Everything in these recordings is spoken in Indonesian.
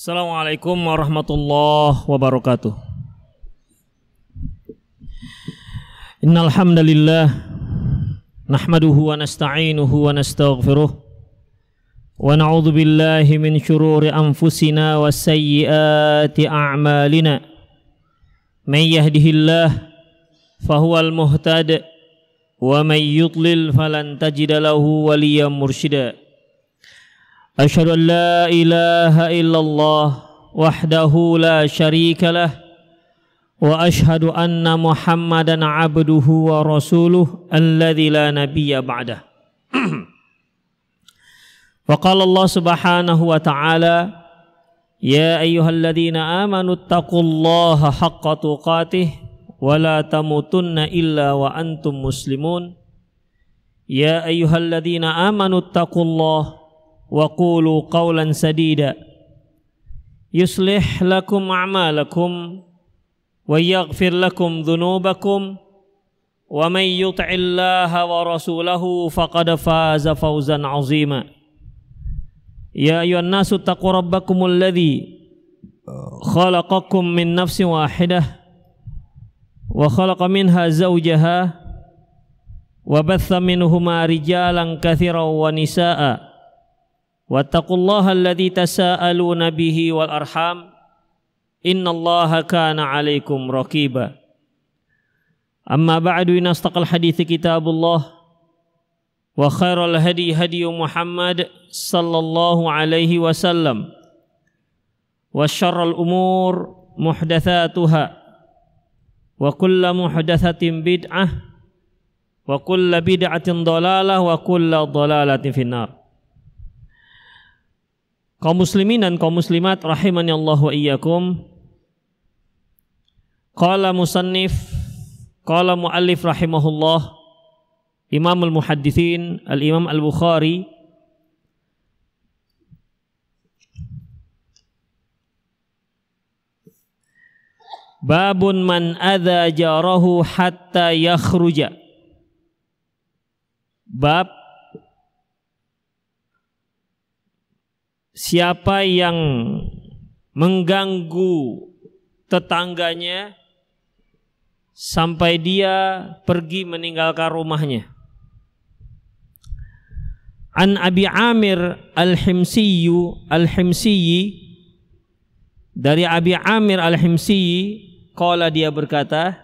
Assalamualaikum warahmatullahi wabarakatuh. Innal hamdalillah nahmaduhu wa nasta'inuhu wa nastaghfiruh wa na'udzu billahi min shururi anfusina wa sayyiati a'malina. May yahdihillah fahuwal muhtad wa may yudlil falan tajida lahu waliyyan mursyida. أشهد أن لا إله إلا الله وحده لا شريك له وأشهد أن محمدا عبده ورسوله الذي لا نبي بعده. وقال الله سبحانه وتعالى يا أيها الذين آمنوا اتقوا الله حق تقاته ولا تموتن إلا وأنتم مسلمون. يا أيها الذين آمنوا اتقوا الله وقولوا قولا سديدا. يصلح لكم أعمالكم ويغفر لكم ذنوبكم. ومن يطع الله ورسوله فقد فاز فوزا عظيما. يا أيها الناس اتقوا ربكم الذي خلقكم من نفس واحدة وخلق منها زوجها وبث منهما رجالا كثيرا ونساء. واتقوا الله الذي تساءلون به والأرحام إن الله كان عليكم رقيبا. أما بعد إن أصدق الحديث كتاب الله وخير الهدي هدي محمد صلى الله عليه وسلم وشر الأمور محدثاتها وكل محدثة بدعة وكل بدعة ضلالة وكل ضلالة في النار. Kaum muslimin dan kaum muslimat rahimani Allah wa iyyakum. Qala musannif qala muallif rahimahullah Imam al-Muhaddithin al-Imam al-Bukhari. Babun man adza jarahu hatta yakhruja. Bab siapa yang mengganggu tetangganya sampai dia pergi meninggalkan rumahnya. An Abi Amir Al-Himsiyu Al-Himsiyi dari Abi Amir Al-Himsiyi qala dia berkata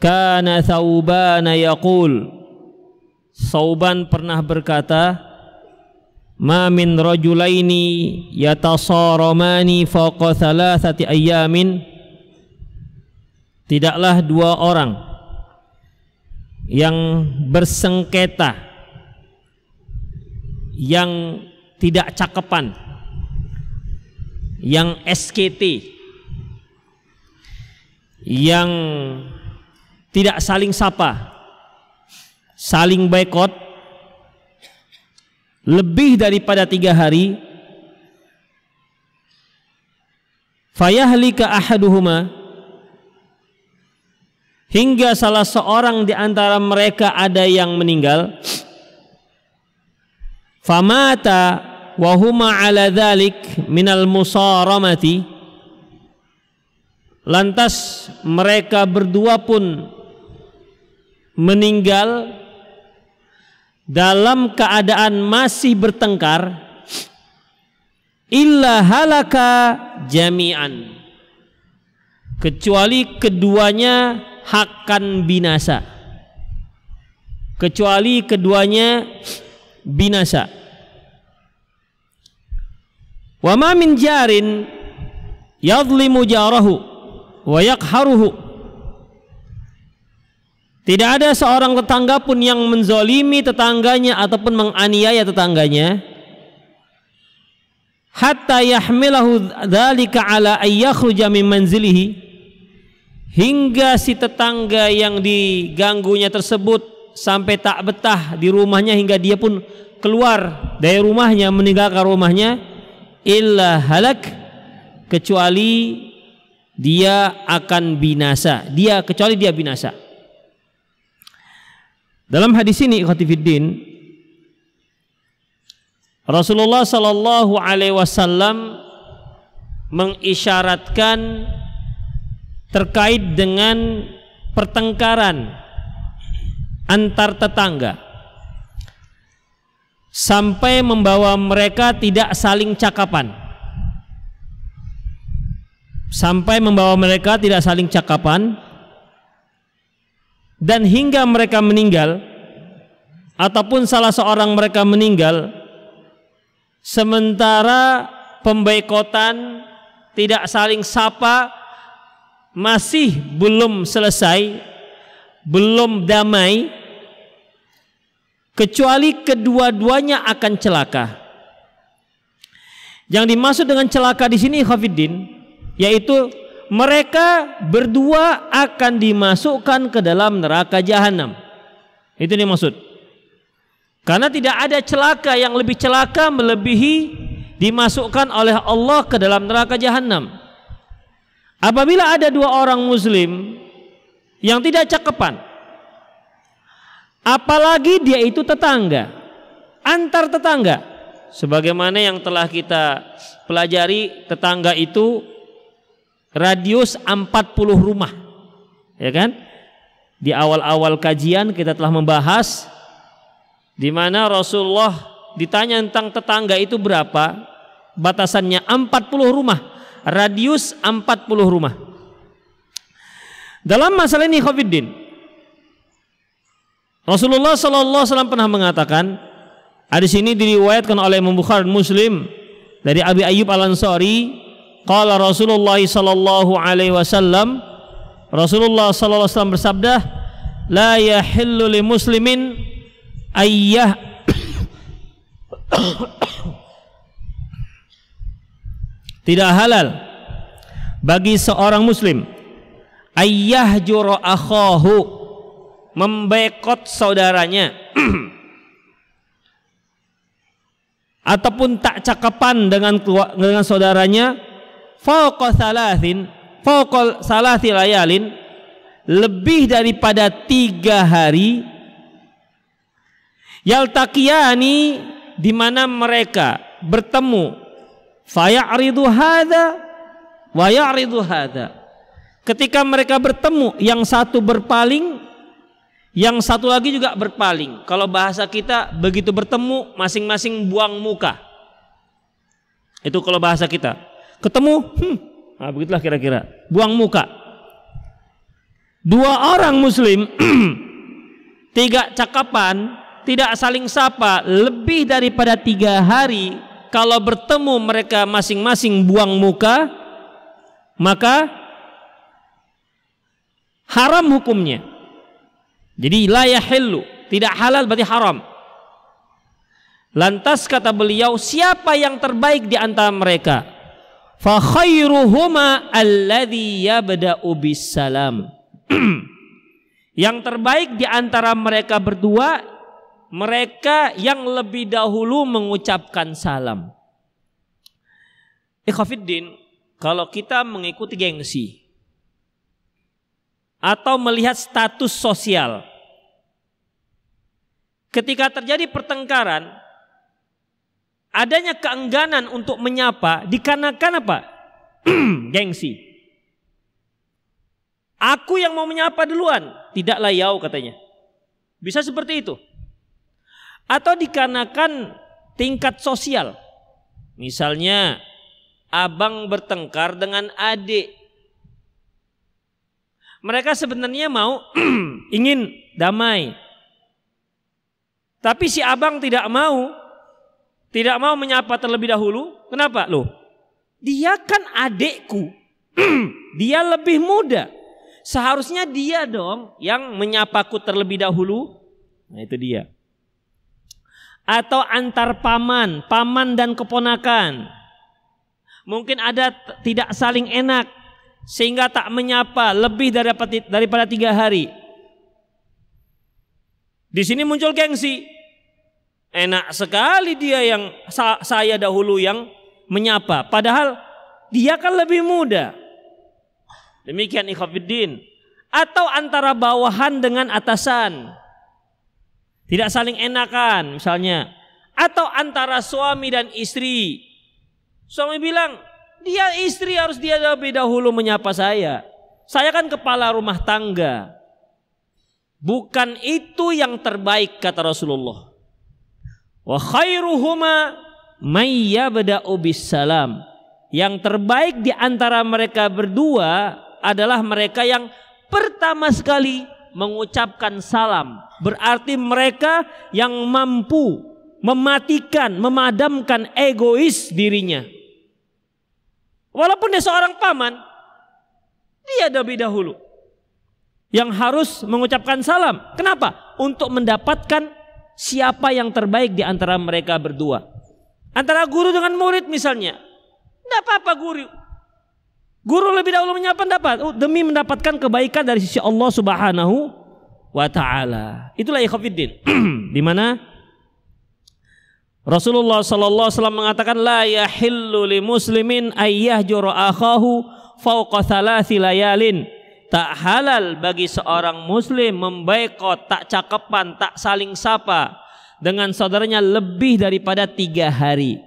kana Thauban yaqul Sauban pernah berkata ma min rajulaini yatasaramani fawqa thalathati ayamin tidaklah dua orang yang bersengketa yang tidak cakepan yang SKT yang tidak saling sapa saling boykot lebih daripada tiga hari fayahlika ahaduhuma hingga salah seorang di antara mereka ada yang meninggal. Famata wa huma ala dhalik minal musaramati. Lantas mereka berdua pun meninggal dalam keadaan masih bertengkar illa halaka jami'an. Kecuali keduanya akan binasa. Kecuali keduanya binasa. Wa ma min jarin yadhlimu jarahu wa yaqharuhu tidak ada seorang tetangga pun yang menzolimi tetangganya ataupun menganiaya tetangganya. Hatta yahmilahu dzalika ala ayyakhruja min manzilihi. Hingga si tetangga yang diganggunya tersebut sampai tak betah di rumahnya hingga dia pun keluar dari rumahnya meninggalkan rumahnya illa halak kecuali dia akan binasa. Dia kecuali dia binasa dalam hadis ini ikhwatifiddin Rasulullah sallallahu alaihi wasallam mengisyaratkan terkait dengan pertengkaran antar tetangga sampai membawa mereka tidak saling cakapan. Sampai membawa mereka tidak saling cakapan dan hingga mereka meninggal ataupun salah seorang mereka meninggal sementara pembaikotan tidak saling sapa masih belum selesai belum damai kecuali kedua-duanya akan celaka. Yang dimaksud dengan celaka di sini Khafiddin yaitu mereka berdua akan dimasukkan ke dalam neraka jahanam. Itu yang maksud. Karena tidak ada celaka yang lebih celaka melebihi dimasukkan oleh Allah ke dalam neraka jahanam. Apabila ada dua orang muslim yang tidak cakepan, apalagi dia itu tetangga, antar tetangga, sebagaimana yang telah kita pelajari tetangga itu radius 40 rumah. Ya kan? Di awal-awal kajian kita telah membahas di mana Rasulullah ditanya tentang tetangga itu berapa? Batasannya 40 rumah, radius 40 rumah. Dalam masalah ini Khofiddin Rasulullah sallallahu alaihi wasallam pernah mengatakan hadis ini diriwayatkan oleh Imam Bukhari Muslim dari Abi Ayyub Al-Ansari Qala Rasulullah sallallahu alaihi wasallam Rasulullah sallallahu alaihi wasallam bersabda la yahillu li muslimin ayyah tidak halal bagi seorang muslim ayyah juro akhahu membekot saudaranya. Ataupun tak cakapan dengan dengan saudaranya fauqa salasin fauqa salasi layalin lebih daripada tiga hari yaltaqiyani di mana mereka bertemu. Fayaridu hadza wa ya'ridu hadza ketika mereka bertemu yang satu berpaling yang satu lagi juga berpaling. Kalau bahasa kita begitu bertemu masing-masing buang muka. Itu kalau bahasa kita ketemu hmm, nah begitulah kira-kira. Buang muka. Dua orang muslim tiga cakapan tidak saling sapa lebih daripada tiga hari kalau bertemu mereka masing-masing buang muka maka haram hukumnya. Jadi la yahillu tidak halal berarti haram. Lantas kata beliau siapa yang terbaik di antara mereka fa khairuhuma alladhi yabda'u bisalam yang terbaik di antara mereka berdua mereka yang lebih dahulu mengucapkan salam. Ikhafiddin kalau kita mengikuti gengsi atau melihat status sosial ketika terjadi pertengkaran adanya keengganan untuk menyapa dikarenakan apa? Gengsi. Aku yang mau menyapa duluan, tidak layau katanya. Bisa seperti itu. Atau dikarenakan tingkat sosial. Misalnya abang bertengkar dengan adik. Mereka sebenarnya mau ingin damai. Tapi si abang tidak mau tidak mau menyapa terlebih dahulu. Kenapa? Loh, dia kan adekku. dia lebih muda. Seharusnya dia dong yang menyapaku terlebih dahulu. Nah itu dia. Atau antar paman, paman dan keponakan. Mungkin ada tidak saling enak sehingga tak menyapa lebih daripada daripada tiga hari. Di sini muncul gengsi. Enak sekali dia yang saya dahulu yang menyapa. Padahal dia kan lebih muda. Demikian ikhwafiddin. Atau antara bawahan dengan atasan. Tidak saling enakan misalnya. Atau antara suami dan istri. Suami bilang, Dia istri harus dia lebih dahulu menyapa saya. Saya kan kepala rumah tangga. Bukan itu yang terbaik kata Rasulullah. Wa khairuhuma may yabda'u salam. Yang terbaik di antara mereka berdua adalah mereka yang pertama sekali mengucapkan salam. Berarti mereka yang mampu mematikan, memadamkan egois dirinya. Walaupun dia seorang paman, dia lebih dahulu yang harus mengucapkan salam. Kenapa? Untuk mendapatkan siapa yang terbaik di antara mereka berdua. Antara guru dengan murid misalnya. Tidak apa-apa guru. Guru lebih dahulu menyapa dapat oh, demi mendapatkan kebaikan dari sisi Allah Subhanahu wa taala. Itulah ikhwatiddin. di mana Rasulullah sallallahu alaihi wasallam mengatakan la yahillu li muslimin ayyahjura akhahu fauqa thalathi layalin. Tak halal bagi seorang muslim membaikot, tak cakepan, tak saling sapa dengan saudaranya lebih daripada tiga hari.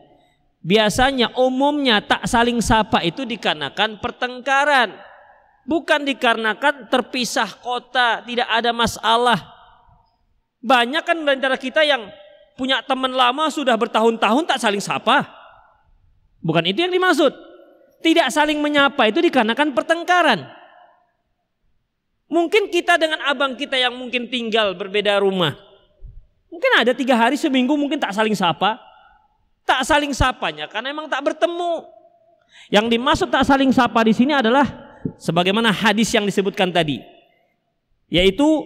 Biasanya umumnya tak saling sapa itu dikarenakan pertengkaran. Bukan dikarenakan terpisah kota, tidak ada masalah. Banyak kan antara kita yang punya teman lama sudah bertahun-tahun tak saling sapa. Bukan itu yang dimaksud. Tidak saling menyapa itu dikarenakan pertengkaran. Mungkin kita dengan abang kita yang mungkin tinggal berbeda rumah. Mungkin ada tiga hari seminggu mungkin tak saling sapa. Tak saling sapanya karena emang tak bertemu. Yang dimaksud tak saling sapa di sini adalah sebagaimana hadis yang disebutkan tadi. Yaitu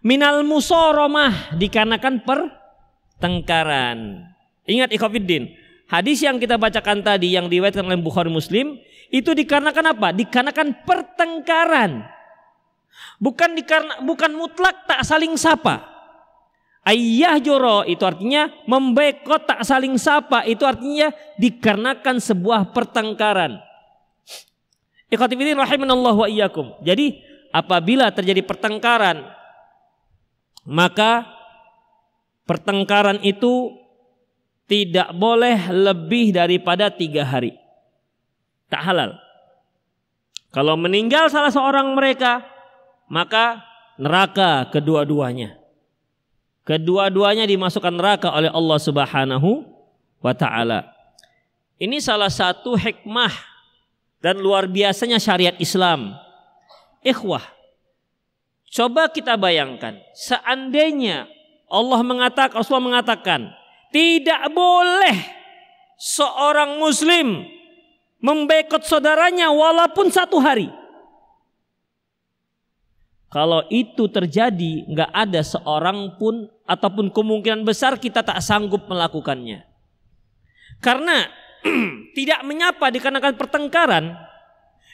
minal musoromah dikarenakan pertengkaran. Ingat ikhwafiddin, Hadis yang kita bacakan tadi yang diriwayatkan oleh Bukhari Muslim itu dikarenakan apa? Dikarenakan pertengkaran. Bukan dikarena bukan mutlak tak saling sapa. Ayah joro itu artinya membekot tak saling sapa itu artinya dikarenakan sebuah pertengkaran. Wa iyyakum. Jadi apabila terjadi pertengkaran maka pertengkaran itu tidak boleh lebih daripada tiga hari. Tak halal. Kalau meninggal salah seorang mereka, maka neraka kedua-duanya. Kedua-duanya dimasukkan neraka oleh Allah Subhanahu wa taala. Ini salah satu hikmah dan luar biasanya syariat Islam. Ikhwah, coba kita bayangkan, seandainya Allah mengatakan, Rasulullah mengatakan, tidak boleh seorang muslim membekot saudaranya walaupun satu hari. Kalau itu terjadi, nggak ada seorang pun ataupun kemungkinan besar kita tak sanggup melakukannya. Karena tidak menyapa dikarenakan pertengkaran,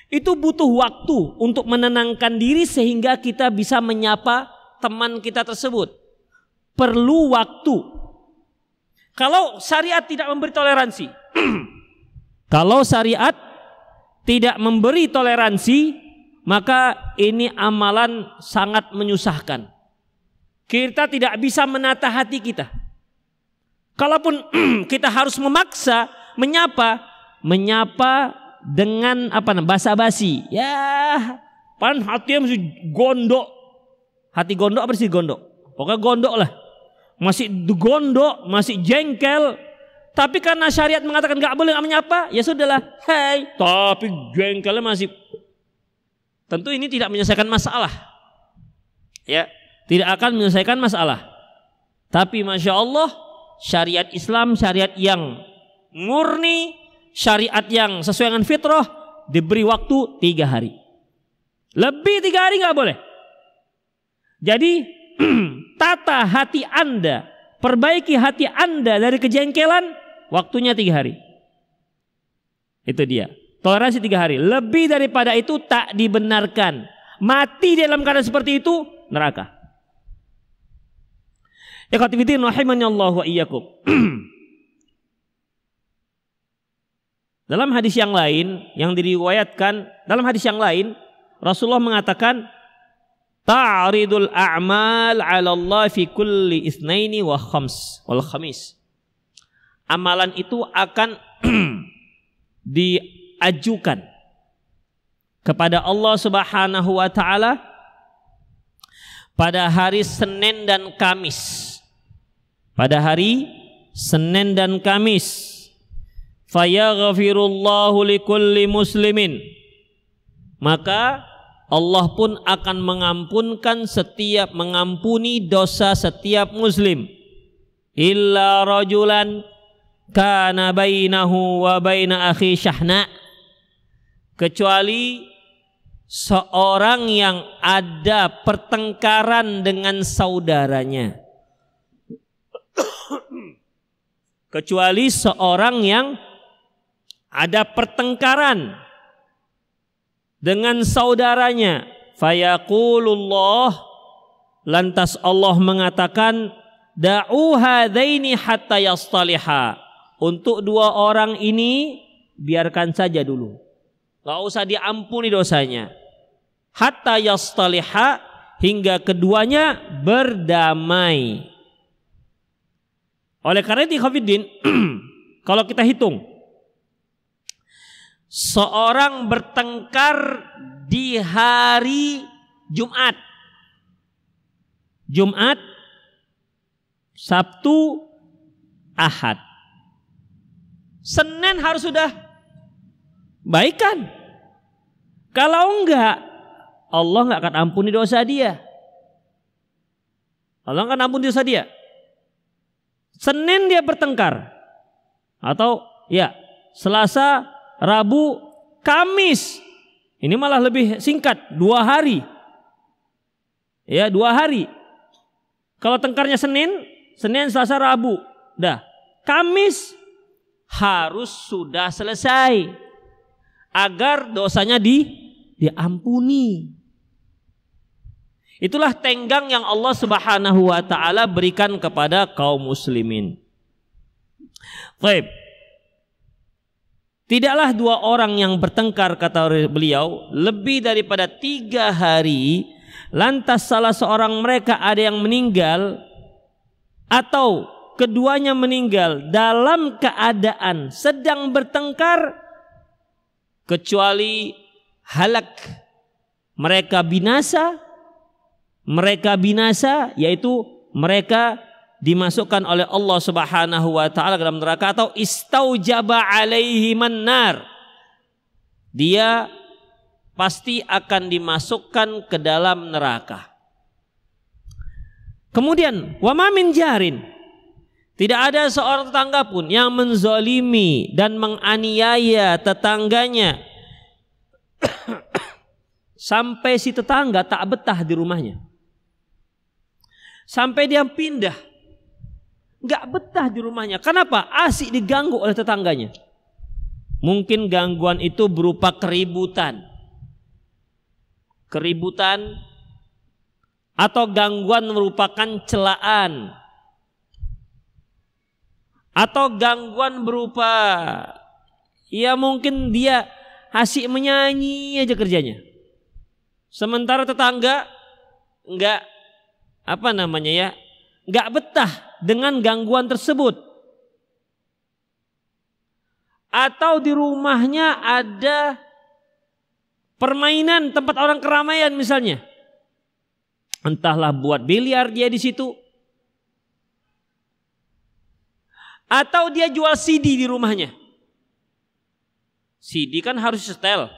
itu butuh waktu untuk menenangkan diri sehingga kita bisa menyapa teman kita tersebut. Perlu waktu kalau syariat tidak memberi toleransi. Kalau syariat tidak memberi toleransi, maka ini amalan sangat menyusahkan. Kita tidak bisa menata hati kita. Kalaupun kita harus memaksa menyapa, menyapa dengan apa namanya basa-basi. Ya, pan hati mesti gondok. Hati gondok apa sih gondok? Pokoknya gondok lah masih gondok, masih jengkel. Tapi karena syariat mengatakan nggak boleh menyapa, ya sudahlah. Hai, tapi jengkelnya masih. Tentu ini tidak menyelesaikan masalah. Ya, tidak akan menyelesaikan masalah. Tapi masya Allah, syariat Islam, syariat yang murni, syariat yang sesuai dengan fitrah, diberi waktu tiga hari. Lebih tiga hari nggak boleh. Jadi tata hati Anda, perbaiki hati Anda dari kejengkelan, waktunya tiga hari. Itu dia. Toleransi tiga hari. Lebih daripada itu tak dibenarkan. Mati dalam keadaan seperti itu, neraka. Rahimani Allah wa iyyakum. dalam hadis yang lain yang diriwayatkan, dalam hadis yang lain Rasulullah mengatakan ta'ridul a'mal 'ala Allah fi kulli itsnaini wa khams wal khamis. Amalan itu akan diajukan kepada Allah Subhanahu wa taala pada hari Senin dan Kamis. Pada hari Senin dan Kamis. Fayaghfirullahu likulli muslimin. Maka Allah pun akan mengampunkan setiap mengampuni dosa setiap muslim illa rajulan kana bainahu wa baina akhi syahna kecuali seorang yang ada pertengkaran dengan saudaranya. Kecuali seorang yang ada pertengkaran dengan saudaranya. Fayaqulullah lantas Allah mengatakan da'u hadaini hatta yastaliha. Untuk dua orang ini biarkan saja dulu. Gak usah diampuni dosanya. Hatta yastaliha hingga keduanya berdamai. Oleh karena itu Khafiddin, kalau kita hitung seorang bertengkar di hari Jumat. Jumat, Sabtu, Ahad. Senin harus sudah baikan. Kalau enggak, Allah enggak akan ampuni dosa dia. Allah akan ampuni dosa dia. Senin dia bertengkar. Atau ya, Selasa, Rabu, Kamis. Ini malah lebih singkat, dua hari. Ya, dua hari. Kalau tengkarnya Senin, Senin, Selasa, Rabu. Dah. Kamis harus sudah selesai agar dosanya di diampuni. Itulah tenggang yang Allah Subhanahu wa taala berikan kepada kaum muslimin. Baik. Tidaklah dua orang yang bertengkar kata beliau lebih daripada tiga hari lantas salah seorang mereka ada yang meninggal atau keduanya meninggal dalam keadaan sedang bertengkar kecuali halak. Mereka binasa mereka binasa yaitu mereka dimasukkan oleh Allah Subhanahu wa taala dalam neraka atau istaujaba alaihi manar dia pasti akan dimasukkan ke dalam neraka. Kemudian wa min jarin tidak ada seorang tetangga pun yang menzolimi dan menganiaya tetangganya Sampai si tetangga tak betah di rumahnya. Sampai dia pindah. Gak betah di rumahnya. Kenapa? Asik diganggu oleh tetangganya. Mungkin gangguan itu berupa keributan. Keributan atau gangguan merupakan celaan atau gangguan berupa ya mungkin dia asik menyanyi aja kerjanya Sementara tetangga enggak apa namanya ya, enggak betah dengan gangguan tersebut. Atau di rumahnya ada permainan tempat orang keramaian misalnya. Entahlah buat biliar dia di situ. Atau dia jual CD di rumahnya. CD kan harus setel.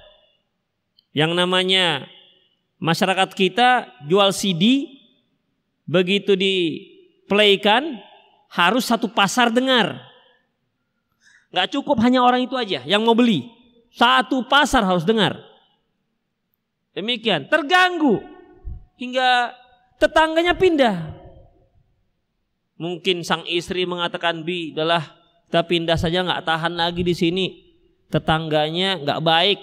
Yang namanya masyarakat kita jual CD begitu di playkan harus satu pasar dengar. Gak cukup hanya orang itu aja yang mau beli. Satu pasar harus dengar. Demikian, terganggu hingga tetangganya pindah. Mungkin sang istri mengatakan bi, adalah kita pindah saja nggak tahan lagi di sini. Tetangganya nggak baik,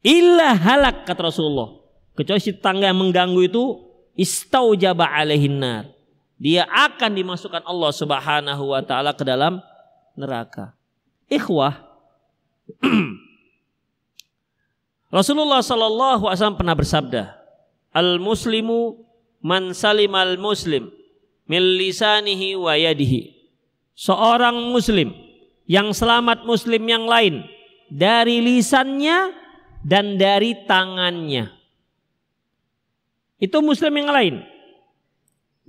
Illa halak kata Rasulullah. Kecuali si tangga yang mengganggu itu istaujaba alaihin. Dia akan dimasukkan Allah Subhanahu wa taala ke dalam neraka. Ikhwah. Rasulullah sallallahu alaihi wasallam pernah bersabda, "Al muslimu man salimal muslim min lisanihi wa yadihi." Seorang muslim yang selamat muslim yang lain dari lisannya dan dari tangannya. Itu muslim yang lain.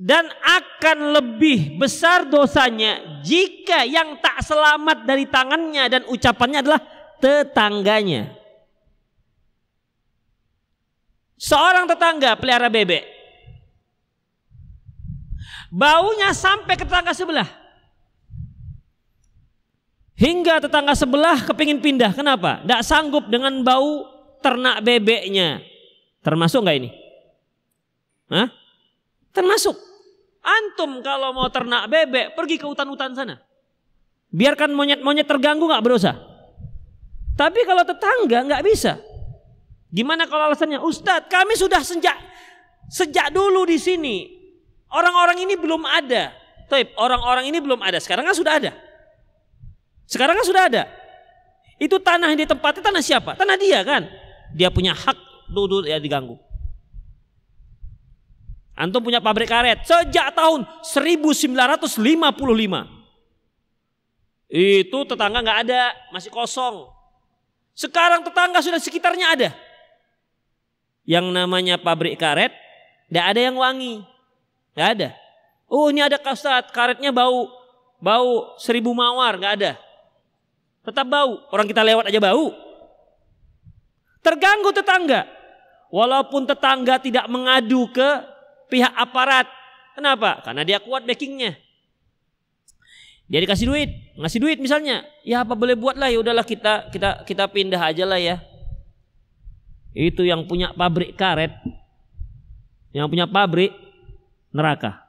Dan akan lebih besar dosanya jika yang tak selamat dari tangannya dan ucapannya adalah tetangganya. Seorang tetangga pelihara bebek. Baunya sampai ke tetangga sebelah. Hingga tetangga sebelah kepingin pindah. Kenapa? Tidak sanggup dengan bau ternak bebeknya. Termasuk nggak ini? Hah? Termasuk. Antum kalau mau ternak bebek pergi ke hutan-hutan sana. Biarkan monyet-monyet terganggu nggak berdosa. Tapi kalau tetangga nggak bisa. Gimana kalau alasannya? Ustadz, kami sudah sejak sejak dulu di sini. Orang-orang ini belum ada. Tapi orang-orang ini belum ada. Sekarang kan sudah ada. Sekarang kan sudah ada. Itu tanah yang ditempati tanah siapa? Tanah dia kan. Dia punya hak duduk ya diganggu. Antum punya pabrik karet sejak tahun 1955. Itu tetangga nggak ada, masih kosong. Sekarang tetangga sudah sekitarnya ada yang namanya pabrik karet, tidak ada yang wangi. Tidak ada. Oh ini ada kasat, karetnya bau, bau seribu mawar, nggak ada. Tetap bau, orang kita lewat aja bau. Terganggu tetangga. Walaupun tetangga tidak mengadu ke pihak aparat. Kenapa? Karena dia kuat backingnya. Dia dikasih duit, ngasih duit misalnya. Ya apa boleh buat lah ya udahlah kita kita kita pindah aja lah ya itu yang punya pabrik karet, yang punya pabrik neraka.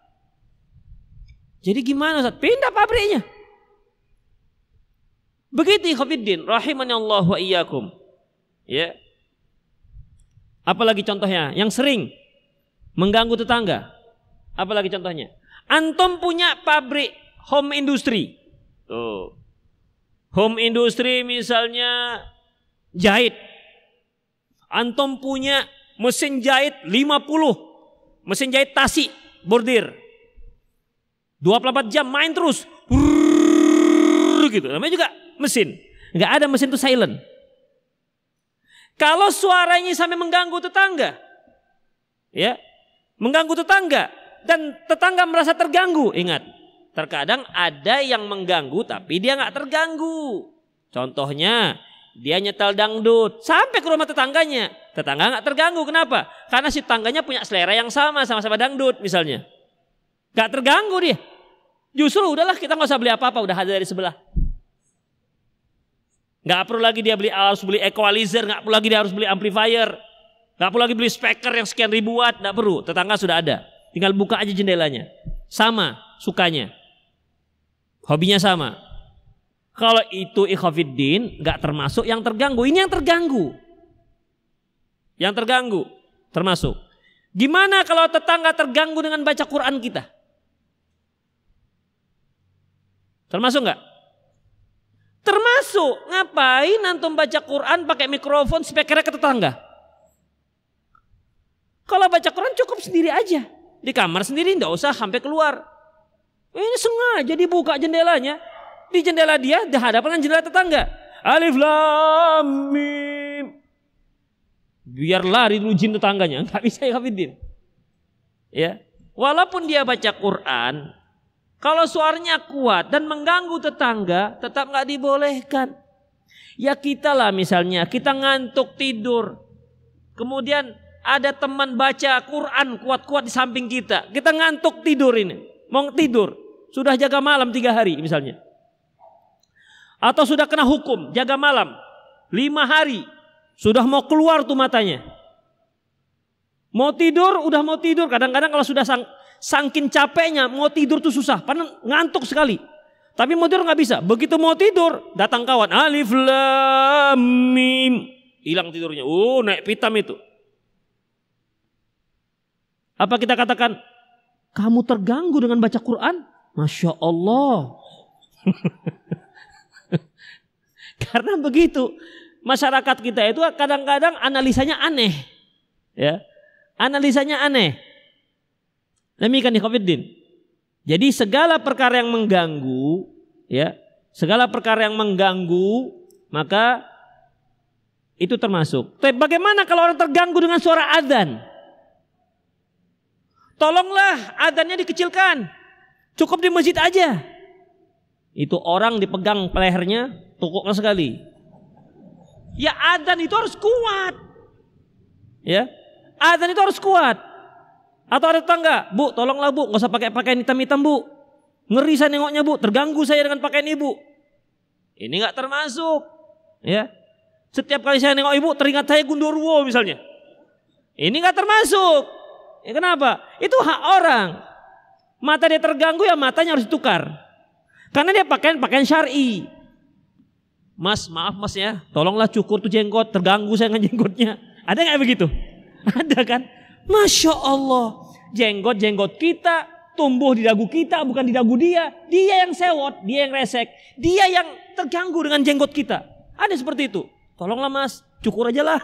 Jadi gimana Ustaz? Pindah pabriknya. Begitu Khafiddin rahimani Allah wa iyyakum. Ya. Apalagi contohnya yang sering mengganggu tetangga. Apalagi contohnya? Antum punya pabrik home industry. Tuh. Home industry misalnya jahit Antum punya mesin jahit 50. Mesin jahit tasi bordir. 24 jam main terus. Brrrr, gitu. Namanya juga mesin. Enggak ada mesin itu silent. Kalau suaranya sampai mengganggu tetangga, ya, mengganggu tetangga dan tetangga merasa terganggu, ingat, terkadang ada yang mengganggu tapi dia nggak terganggu. Contohnya dia nyetel dangdut sampai ke rumah tetangganya. Tetangga nggak terganggu. Kenapa? Karena si tetangganya punya selera yang sama sama-sama dangdut misalnya. Nggak terganggu dia. Justru udahlah kita nggak usah beli apa-apa, udah ada dari sebelah. Nggak perlu lagi dia beli harus beli equalizer, nggak perlu lagi dia harus beli amplifier, nggak perlu lagi beli speaker yang sekian ribu watt, nggak perlu. Tetangga sudah ada. Tinggal buka aja jendelanya. Sama sukanya. Hobinya sama. Kalau itu ikhafiddin nggak termasuk yang terganggu. Ini yang terganggu. Yang terganggu termasuk. Gimana kalau tetangga terganggu dengan baca Quran kita? Termasuk nggak? Termasuk. Ngapain antum baca Quran pakai mikrofon speakernya ke tetangga? Kalau baca Quran cukup sendiri aja. Di kamar sendiri nggak usah sampai keluar. Ini sengaja dibuka jendelanya di jendela dia di hadapan jendela tetangga. Alif lam mim. Biar lari dulu jin tetangganya, nggak bisa ya Hafidin. Ya. Walaupun dia baca Quran, kalau suaranya kuat dan mengganggu tetangga, tetap nggak dibolehkan. Ya kita lah misalnya, kita ngantuk tidur. Kemudian ada teman baca Quran kuat-kuat di samping kita. Kita ngantuk tidur ini. Mau tidur. Sudah jaga malam tiga hari misalnya atau sudah kena hukum jaga malam lima hari sudah mau keluar tuh matanya. Mau tidur udah mau tidur. Kadang-kadang kalau sudah sang, sangkin capeknya mau tidur tuh susah. Karena ngantuk sekali. Tapi mau tidur nggak bisa. Begitu mau tidur datang kawan. Alif lam mim. Hilang tidurnya. Uh naik pitam itu. Apa kita katakan? Kamu terganggu dengan baca Quran? Masya Allah. Karena begitu. Masyarakat kita itu kadang-kadang analisanya aneh. Ya. Analisanya aneh. Demikian Khofiddin. Jadi segala perkara yang mengganggu ya Segala perkara yang mengganggu maka itu termasuk. Tapi bagaimana kalau orang terganggu dengan suara adzan? Tolonglah adzannya dikecilkan. Cukup di masjid aja. Itu orang dipegang lehernya tukuk sekali. Ya adzan itu harus kuat. Ya. Adzan itu harus kuat. Atau ada tetangga, Bu, tolonglah Bu, nggak usah pakai pakaian hitam-hitam Bu. Ngeri saya nengoknya Bu, terganggu saya dengan pakaian Ibu. Ini nggak termasuk. Ya. Setiap kali saya nengok Ibu teringat saya Gundurwo misalnya. Ini nggak termasuk. Ya, kenapa? Itu hak orang. Mata dia terganggu ya matanya harus ditukar. Karena dia pakaian pakaian syar'i. Mas, maaf mas ya, tolonglah cukur tuh jenggot, terganggu saya dengan jenggotnya. Ada nggak begitu? Ada kan? Masya Allah. Jenggot-jenggot kita tumbuh di dagu kita bukan di dagu dia. Dia yang sewot, dia yang resek. Dia yang terganggu dengan jenggot kita. Ada seperti itu. Tolonglah mas, cukur aja lah.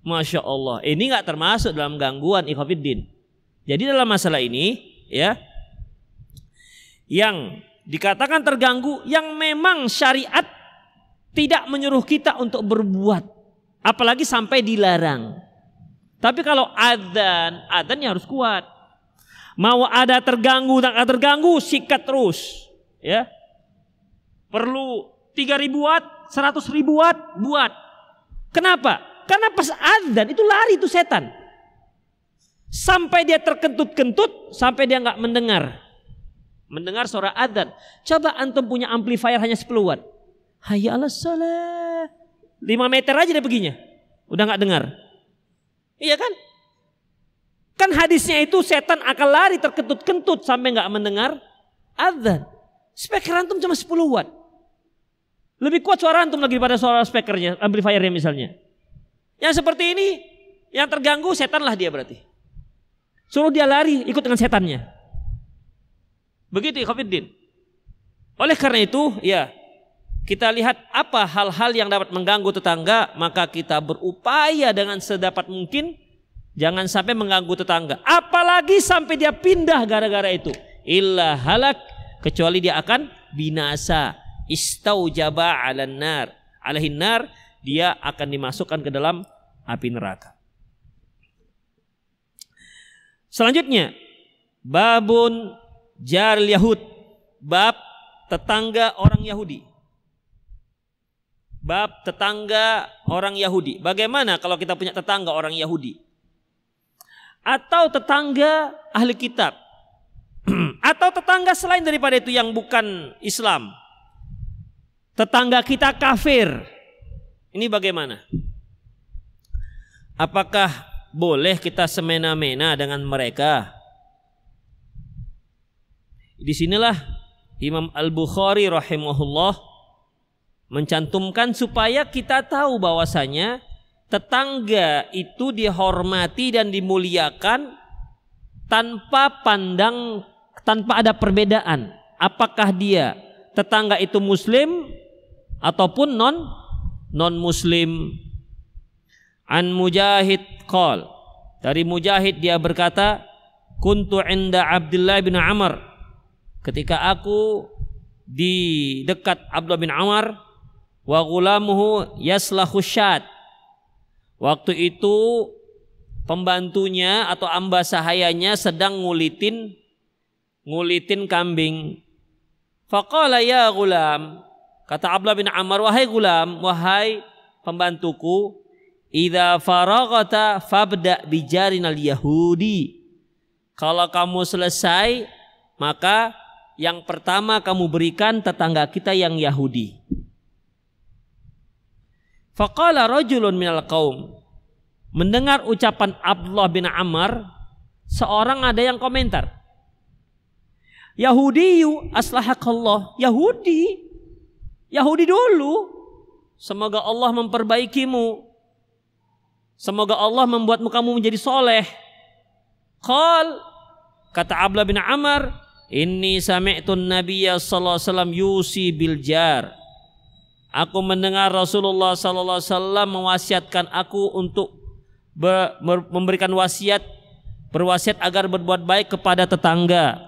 Masya Allah. Ini nggak termasuk dalam gangguan ikhafiddin. Jadi dalam masalah ini ya yang dikatakan terganggu yang memang syariat tidak menyuruh kita untuk berbuat apalagi sampai dilarang. Tapi kalau adzan, adzannya harus kuat. Mau ada terganggu tak terganggu, sikat terus. Ya. Perlu 3000 watt, 100 ribu watt, buat. Kenapa? Karena pas adzan itu lari itu setan. Sampai dia terkentut-kentut, sampai dia nggak mendengar. Mendengar suara adzan. Coba antum punya amplifier hanya 10 watt. Hayya ala salat. 5 meter aja dia perginya. Udah nggak dengar. Iya kan? Kan hadisnya itu setan akan lari terkentut-kentut sampai nggak mendengar adzan. Speaker antum cuma 10 watt. Lebih kuat suara antum lagi daripada suara speakernya, amplifiernya misalnya. Yang seperti ini, yang terganggu setan lah dia berarti. Suruh dia lari ikut dengan setannya. Begitu Khofiddin. Oleh karena itu, ya kita lihat apa hal-hal yang dapat mengganggu tetangga, maka kita berupaya dengan sedapat mungkin jangan sampai mengganggu tetangga. Apalagi sampai dia pindah gara-gara itu. Illa halak kecuali dia akan binasa. Istaujaba 'alan nar. Alaihin nar dia akan dimasukkan ke dalam api neraka. Selanjutnya, babun jar Yahud, bab tetangga orang Yahudi. Bab tetangga orang Yahudi. Bagaimana kalau kita punya tetangga orang Yahudi? Atau tetangga ahli kitab? Atau tetangga selain daripada itu yang bukan Islam? Tetangga kita kafir. Ini bagaimana? Apakah boleh kita semena-mena dengan mereka? Di sinilah Imam Al-Bukhari rahimahullah mencantumkan supaya kita tahu bahwasanya tetangga itu dihormati dan dimuliakan tanpa pandang tanpa ada perbedaan. Apakah dia tetangga itu muslim ataupun non non muslim an mujahid qal. Dari mujahid dia berkata kuntu inda Abdullah bin Amr. Ketika aku di dekat Abdullah bin Amr wa ghulamuhu yaslahu syad. Waktu itu pembantunya atau amba sahayanya sedang ngulitin ngulitin kambing. Faqala ya gulam, kata Abdullah bin Amr, wahai gulam, wahai pembantuku, idza faragata fabda bijarinal yahudi. Kalau kamu selesai, maka yang pertama kamu berikan tetangga kita yang Yahudi. Faqala rajulun minal qaum. Mendengar ucapan Abdullah bin Ammar, seorang ada yang komentar. Yahudi aslahakallah. Yahudi. Yahudi dulu. Semoga Allah memperbaikimu. Semoga Allah membuatmu kamu menjadi soleh. Qal kata Abdullah bin Ammar, "Inni sami'tun nabiyya sallallahu alaihi wasallam yusi bil jar." Aku mendengar Rasulullah sallallahu alaihi wasallam mewasiatkan aku untuk ber, memberikan wasiat berwasiat agar berbuat baik kepada tetangga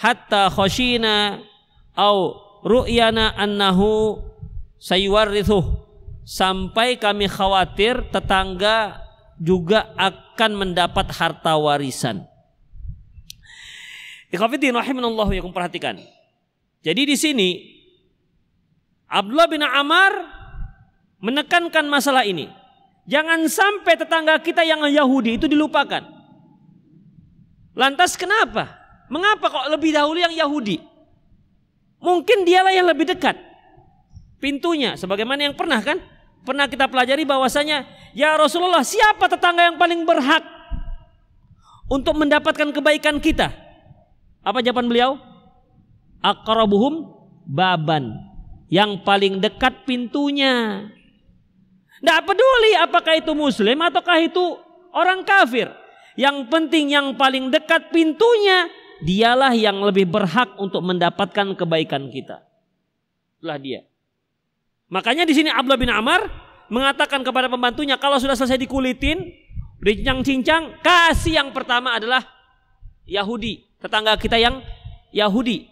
hatta khashina au ru'yana annahu sayuwarithuh sampai kami khawatir tetangga juga akan mendapat harta warisan. Ikhwatiddin rahimanallahu yakum perhatikan. Jadi di sini Abdullah bin Amar menekankan masalah ini. Jangan sampai tetangga kita yang Yahudi itu dilupakan. Lantas kenapa? Mengapa kok lebih dahulu yang Yahudi? Mungkin dialah yang lebih dekat pintunya sebagaimana yang pernah kan? Pernah kita pelajari bahwasanya ya Rasulullah siapa tetangga yang paling berhak untuk mendapatkan kebaikan kita? Apa jawaban beliau? Aqrabuhum baban. Yang paling dekat pintunya. Tidak peduli apakah itu muslim ataukah itu orang kafir. Yang penting yang paling dekat pintunya dialah yang lebih berhak untuk mendapatkan kebaikan kita. Itulah dia. Makanya di sini Abdullah bin Amar mengatakan kepada pembantunya kalau sudah selesai dikulitin, dicincang-cincang, kasih yang pertama adalah Yahudi tetangga kita yang Yahudi.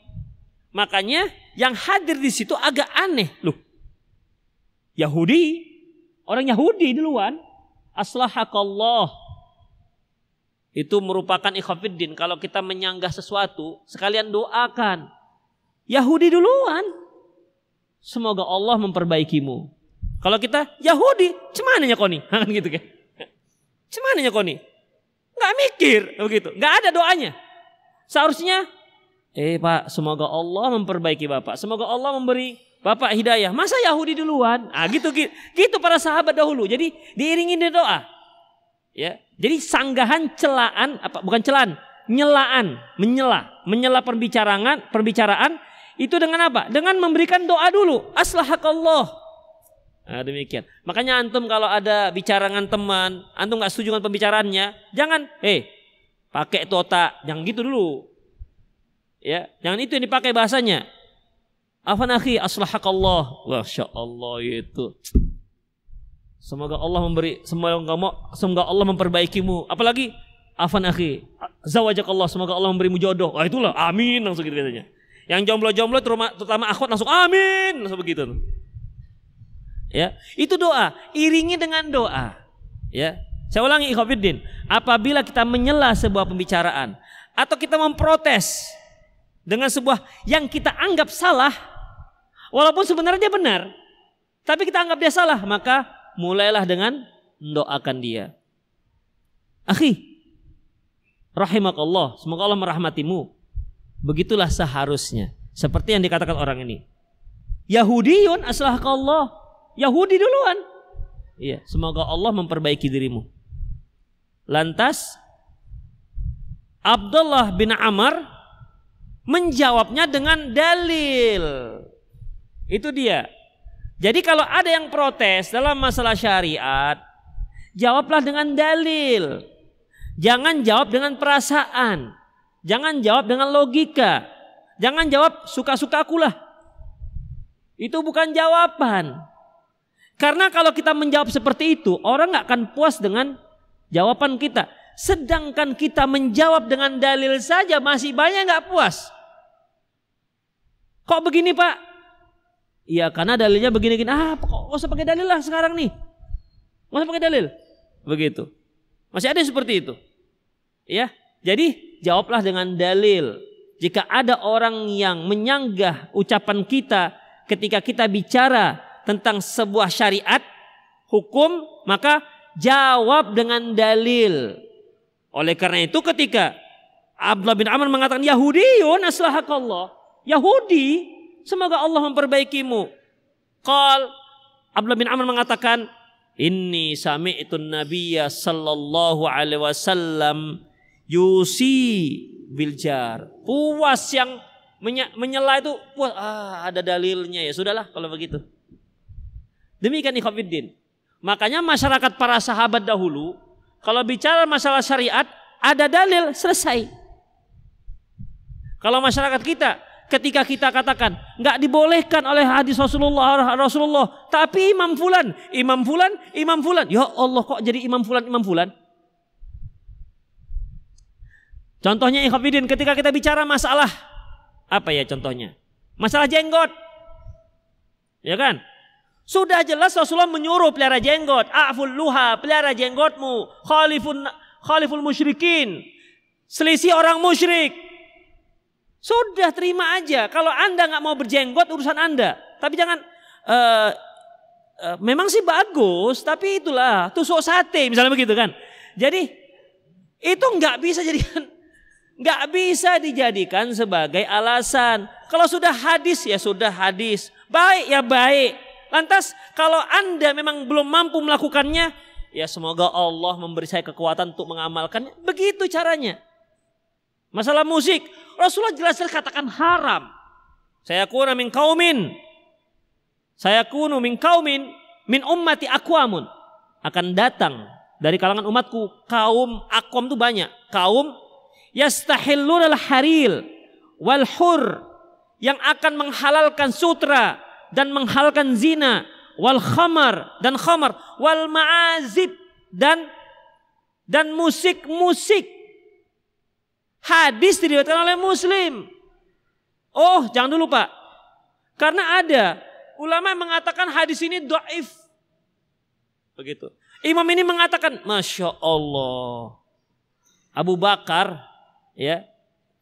Makanya yang hadir di situ agak aneh loh. Yahudi, orang Yahudi duluan, aslahakallah. Itu merupakan ikhafiddin. Kalau kita menyanggah sesuatu, sekalian doakan. Yahudi duluan. Semoga Allah memperbaikimu. Kalau kita Yahudi, cumananya kau nih? Kan gitu kan. Cumananya kau nih? Nggak mikir begitu. Nggak ada doanya. Seharusnya, eh Pak, semoga Allah memperbaiki Bapak. Semoga Allah memberi Bapak hidayah. Masa Yahudi duluan? Ah gitu, gitu, gitu para sahabat dahulu. Jadi diiringi dengan doa. Ya, jadi sanggahan celaan apa bukan celaan, nyelaan, menyela, menyela perbicaraan, perbicaraan itu dengan apa? Dengan memberikan doa dulu. Aslahakallah. Nah, demikian. Makanya antum kalau ada bicarangan teman, antum nggak setuju dengan pembicaraannya, jangan, eh, Pakai itu otak, jangan gitu dulu. Ya, jangan itu yang dipakai bahasanya. Afan akhi aslahakallah. Masya Allah itu. Semoga Allah memberi semoga semoga Allah memperbaikimu. Apalagi afan akhi zawajakallah semoga Allah memberimu jodoh. Wah itulah amin langsung gitu biasanya. Yang jomblo-jomblo terutama, akhwat langsung amin langsung begitu. Ya, itu doa, iringi dengan doa. Ya. Saya ulangi ikhwafiddin, apabila kita menyela sebuah pembicaraan atau kita memprotes dengan sebuah yang kita anggap salah, walaupun sebenarnya benar, tapi kita anggap dia salah, maka mulailah dengan mendoakan dia. Akhi, rahimakallah, semoga Allah merahmatimu. Begitulah seharusnya. Seperti yang dikatakan orang ini. Yahudiyun aslahakallah. Yahudi duluan. Iya, semoga Allah memperbaiki dirimu. Lantas Abdullah bin Amr menjawabnya dengan dalil. Itu dia. Jadi kalau ada yang protes dalam masalah syariat, jawablah dengan dalil. Jangan jawab dengan perasaan. Jangan jawab dengan logika. Jangan jawab suka-suka akulah. Itu bukan jawaban. Karena kalau kita menjawab seperti itu, orang nggak akan puas dengan Jawaban kita. Sedangkan kita menjawab dengan dalil saja masih banyak nggak puas. Kok begini pak? Iya karena dalilnya begini-gini. Ah kok usah pakai dalil lah sekarang nih. Nggak usah pakai dalil. Begitu. Masih ada seperti itu. Ya, jadi jawablah dengan dalil. Jika ada orang yang menyanggah ucapan kita ketika kita bicara tentang sebuah syariat, hukum, maka jawab dengan dalil. Oleh karena itu ketika Abdullah bin Amr mengatakan Yahudiyun aslahakallah. Yahudi, semoga Allah memperbaikimu. Qal Abdullah bin Amr mengatakan, Inni sami'tu nabiyya sallallahu alaihi wasallam yusi biljar. Puas yang menyela itu puas. Ah, ada dalilnya ya. Sudahlah kalau begitu. Demikian ikhwatiddin. Makanya masyarakat para sahabat dahulu kalau bicara masalah syariat ada dalil selesai. Kalau masyarakat kita ketika kita katakan nggak dibolehkan oleh hadis Rasulullah Rasulullah tapi Imam Fulan Imam Fulan Imam Fulan ya Allah kok jadi Imam Fulan Imam Fulan Contohnya ikhafidin ketika kita bicara masalah apa ya contohnya Masalah jenggot. Ya kan? Sudah jelas Rasulullah menyuruh pelihara jenggot. A'ful luha, pelihara jenggotmu. Khalifun khaliful musyrikin. Selisih orang musyrik. Sudah terima aja. Kalau anda nggak mau berjenggot urusan anda. Tapi jangan uh, uh, memang sih bagus, tapi itulah tusuk sate misalnya begitu kan. Jadi itu nggak bisa jadikan nggak bisa dijadikan sebagai alasan. Kalau sudah hadis ya sudah hadis, baik ya baik. Lantas kalau anda memang belum mampu melakukannya, ya semoga Allah memberi saya kekuatan untuk mengamalkannya. Begitu caranya. Masalah musik, Rasulullah jelas-jelas katakan haram. Saya kuna min kaumin saya kunu min kaumin min ummati akwamun. Akan datang dari kalangan umatku kaum akwam itu banyak. Kaum yastahillun al-haril wal hur yang akan menghalalkan sutra dan menghalalkan zina wal khamar dan khamar wal ma'azib dan dan musik-musik. Hadis diriwayatkan oleh Muslim. Oh, jangan dulu Pak. Karena ada Ulama mengatakan hadis ini doif. Begitu. Imam ini mengatakan, Masya Allah. Abu Bakar, ya,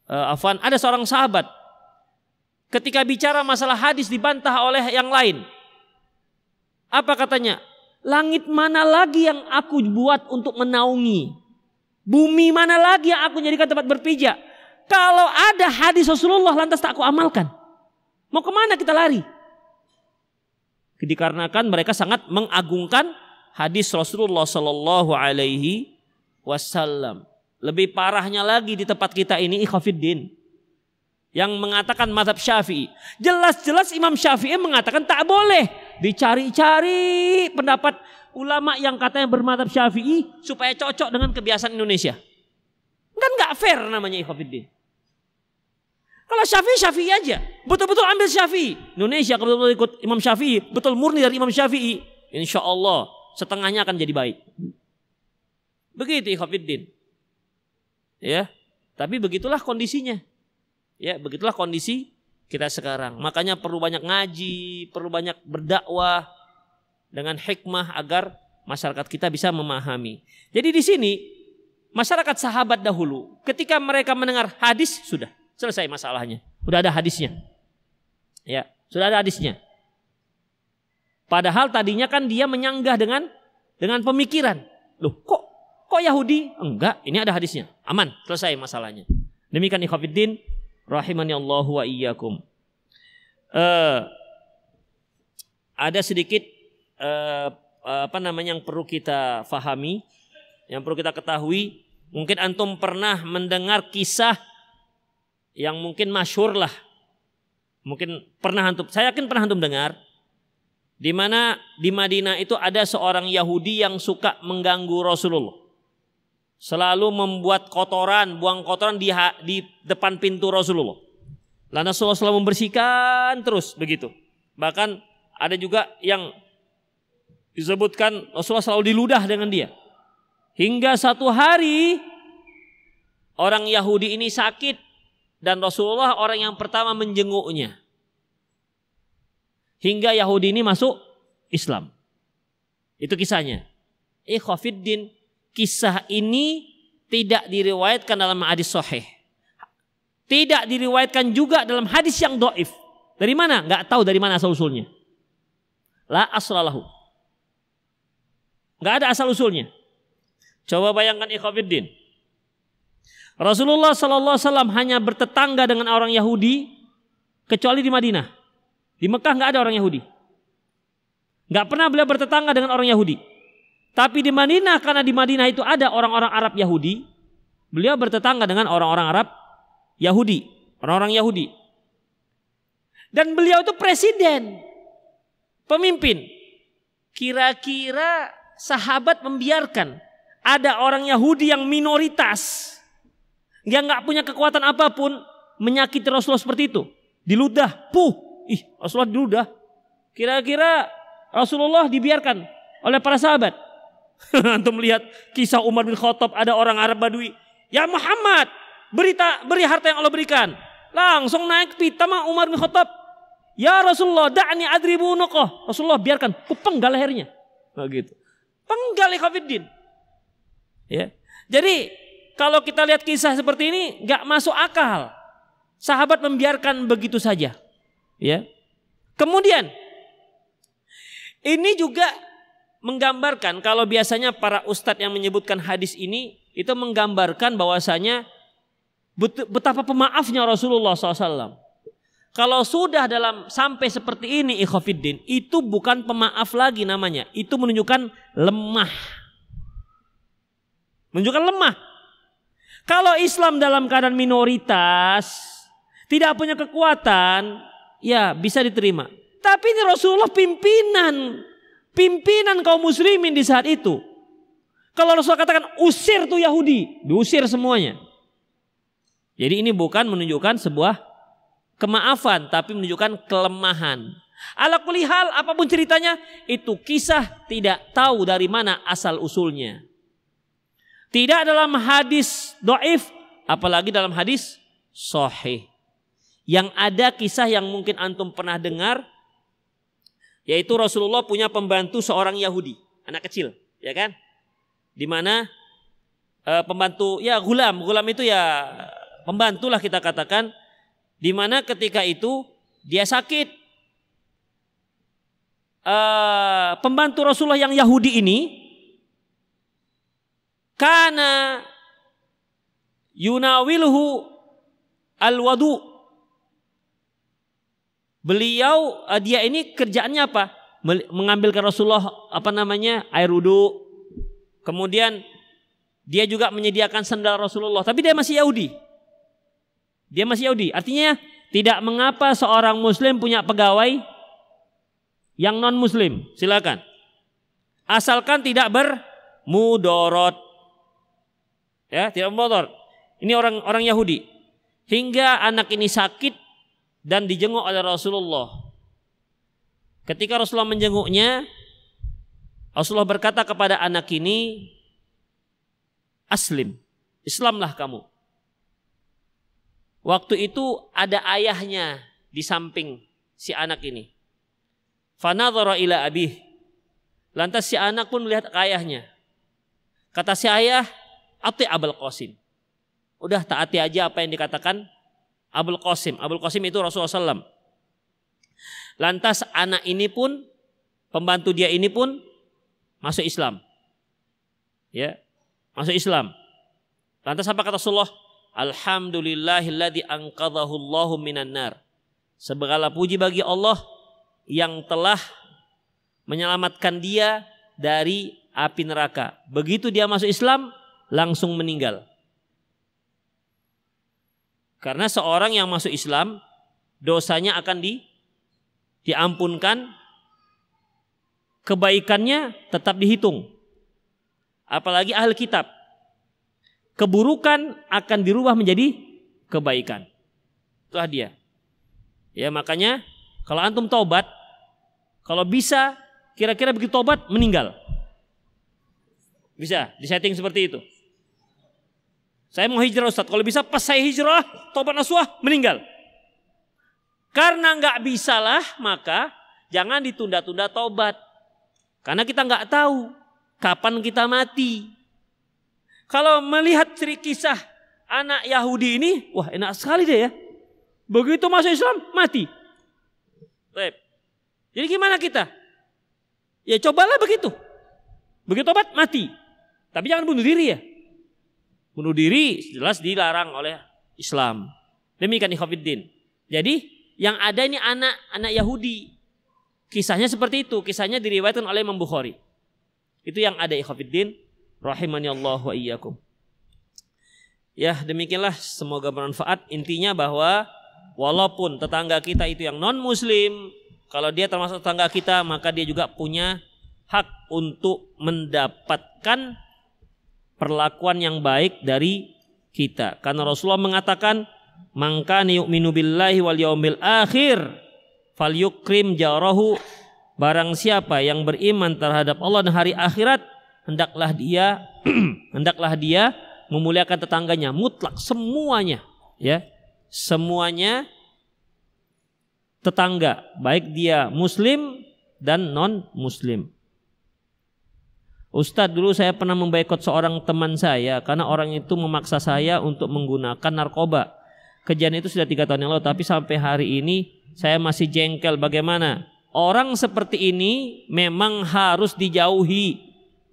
uh, Afan, ada seorang sahabat. Ketika bicara masalah hadis dibantah oleh yang lain. Apa katanya? Langit mana lagi yang aku buat untuk menaungi? Bumi mana lagi yang aku jadikan tempat berpijak? Kalau ada hadis Rasulullah lantas tak aku amalkan. Mau ke mana kita lari? dikarenakan mereka sangat mengagungkan hadis Rasulullah Sallallahu Alaihi Wasallam. Lebih parahnya lagi di tempat kita ini ikhafiddin yang mengatakan madhab syafi'i. Jelas-jelas Imam Syafi'i mengatakan tak boleh dicari-cari pendapat ulama yang katanya bermadhab syafi'i supaya cocok dengan kebiasaan Indonesia. Kan nggak fair namanya ikhafiddin. Kalau Syafi'i Syafi'i aja, betul-betul ambil Syafi'i. Indonesia kalau betul-betul ikut Imam Syafi'i, betul murni dari Imam Syafi'i, insya Allah setengahnya akan jadi baik. Begitu ikhwafiddin. Ya, tapi begitulah kondisinya. Ya, begitulah kondisi kita sekarang. Makanya perlu banyak ngaji, perlu banyak berdakwah dengan hikmah agar masyarakat kita bisa memahami. Jadi di sini masyarakat sahabat dahulu ketika mereka mendengar hadis sudah Selesai masalahnya. Sudah ada hadisnya. Ya, sudah ada hadisnya. Padahal tadinya kan dia menyanggah dengan dengan pemikiran. Loh, kok kok Yahudi? Enggak, ini ada hadisnya. Aman, selesai masalahnya. Demikian ikhwatiddin rahimani Allah wa iyyakum. Uh, ada sedikit uh, apa namanya yang perlu kita fahami, yang perlu kita ketahui. Mungkin antum pernah mendengar kisah yang mungkin masyur lah. Mungkin pernah antum, saya yakin pernah antum dengar. Di mana di Madinah itu ada seorang Yahudi yang suka mengganggu Rasulullah. Selalu membuat kotoran, buang kotoran di, di depan pintu Rasulullah. Lalu Rasulullah membersihkan terus begitu. Bahkan ada juga yang disebutkan Rasulullah selalu diludah dengan dia. Hingga satu hari orang Yahudi ini sakit dan Rasulullah orang yang pertama menjenguknya. Hingga Yahudi ini masuk Islam. Itu kisahnya. Ikhafiddin, kisah ini tidak diriwayatkan dalam hadis sahih. Tidak diriwayatkan juga dalam hadis yang doif. Dari mana? Gak tahu dari mana asal usulnya. La aslalahu. Gak ada asal usulnya. Coba bayangkan ikhafiddin. Rasulullah Sallallahu Alaihi Wasallam hanya bertetangga dengan orang Yahudi kecuali di Madinah. Di Mekah nggak ada orang Yahudi. Nggak pernah beliau bertetangga dengan orang Yahudi. Tapi di Madinah karena di Madinah itu ada orang-orang Arab Yahudi, beliau bertetangga dengan orang-orang Arab Yahudi, orang-orang Yahudi. Dan beliau itu presiden, pemimpin. Kira-kira sahabat membiarkan ada orang Yahudi yang minoritas yang nggak punya kekuatan apa pun menyakiti Rasulullah seperti itu. Diludah, puh, ih Rasulullah diludah. Kira-kira Rasulullah dibiarkan oleh para sahabat. Untuk melihat kisah Umar bin Khattab ada orang Arab Badui. Ya Muhammad, berita beri harta yang Allah berikan. Langsung naik pita mah Umar bin Khattab. Ya Rasulullah, da'ni adribu nuqah. Rasulullah biarkan, kupenggal lehernya. Nah, gitu. Penggal ikhwafiddin. Ya. Jadi kalau kita lihat kisah seperti ini nggak masuk akal. Sahabat membiarkan begitu saja. Ya. Kemudian ini juga menggambarkan kalau biasanya para ustadz yang menyebutkan hadis ini itu menggambarkan bahwasanya betapa pemaafnya Rasulullah SAW. Kalau sudah dalam sampai seperti ini ikhafiddin, itu bukan pemaaf lagi namanya. Itu menunjukkan lemah. Menunjukkan lemah. Kalau Islam dalam keadaan minoritas, tidak punya kekuatan, ya bisa diterima. Tapi ini Rasulullah pimpinan, pimpinan kaum muslimin di saat itu. Kalau Rasulullah katakan usir tuh Yahudi, diusir semuanya. Jadi ini bukan menunjukkan sebuah kemaafan tapi menunjukkan kelemahan. Ala kulihal apa pun ceritanya itu kisah tidak tahu dari mana asal usulnya. Tidak dalam hadis doif apalagi dalam hadis sahih. Yang ada kisah yang mungkin antum pernah dengar yaitu Rasulullah punya pembantu seorang Yahudi, anak kecil, ya kan? Di mana e, pembantu ya gulam, gulam itu ya pembantulah kita katakan di mana ketika itu dia sakit. Uh, pembantu Rasulullah yang Yahudi ini karena yunawilhu al-wadu. Beliau uh, dia ini kerjaannya apa? Mengambilkan Rasulullah apa namanya? air wudhu. Kemudian dia juga menyediakan sandal Rasulullah, tapi dia masih Yahudi. Dia masih Yahudi. Artinya tidak mengapa seorang muslim punya pegawai yang non muslim. Silakan. Asalkan tidak bermudorot. Ya, tidak bermudorot. Ini orang orang Yahudi. Hingga anak ini sakit dan dijenguk oleh Rasulullah. Ketika Rasulullah menjenguknya, Rasulullah berkata kepada anak ini, Aslim, Islamlah kamu. Waktu itu ada ayahnya di samping si anak ini. Fanadhara ila abih. Lantas si anak pun melihat ayahnya. Kata si ayah, ati Abul Qasim. Udah taati aja apa yang dikatakan Abul Qasim. Abul Qasim itu Rasulullah SAW. Lantas anak ini pun, pembantu dia ini pun masuk Islam. Ya, masuk Islam. Lantas apa kata Rasulullah? Alhamdulillahilladzi anqadhahu Allahu minan nar. Segala puji bagi Allah yang telah menyelamatkan dia dari api neraka. Begitu dia masuk Islam, langsung meninggal. Karena seorang yang masuk Islam, dosanya akan di, diampunkan, kebaikannya tetap dihitung. Apalagi ahli kitab keburukan akan dirubah menjadi kebaikan. Itulah dia. Ya makanya kalau antum taubat, kalau bisa kira-kira begitu taubat meninggal. Bisa disetting seperti itu. Saya mau hijrah Ustaz, kalau bisa pas saya hijrah, taubat nasuah, meninggal. Karena nggak bisalah, maka jangan ditunda-tunda taubat. Karena kita nggak tahu kapan kita mati. Kalau melihat cerita kisah anak Yahudi ini, wah enak sekali deh ya. Begitu masuk Islam, mati. Baik. Jadi gimana kita? Ya cobalah begitu. Begitu obat, mati. Tapi jangan bunuh diri ya. Bunuh diri jelas dilarang oleh Islam. Demikian ikhwafiddin. Jadi yang ada ini anak anak Yahudi. Kisahnya seperti itu. Kisahnya diriwayatkan oleh Imam Bukhari. Itu yang ada ikhwafiddin rahimani Allah wa iyyakum. Ya, demikianlah semoga bermanfaat. Intinya bahwa walaupun tetangga kita itu yang non muslim, kalau dia termasuk tetangga kita, maka dia juga punya hak untuk mendapatkan perlakuan yang baik dari kita. Karena Rasulullah mengatakan, "Mangka yu'minu billahi wal yaumil akhir falyukrim jarahu." Barang siapa yang beriman terhadap Allah dan hari akhirat, hendaklah dia hendaklah dia memuliakan tetangganya mutlak semuanya ya semuanya tetangga, baik dia muslim dan non muslim. Ustadz dulu saya pernah membaikot seorang teman saya karena orang itu memaksa saya untuk menggunakan narkoba. Kejadian itu sudah tiga tahun yang lalu, tapi sampai hari ini saya masih jengkel. Bagaimana? Orang seperti ini memang harus dijauhi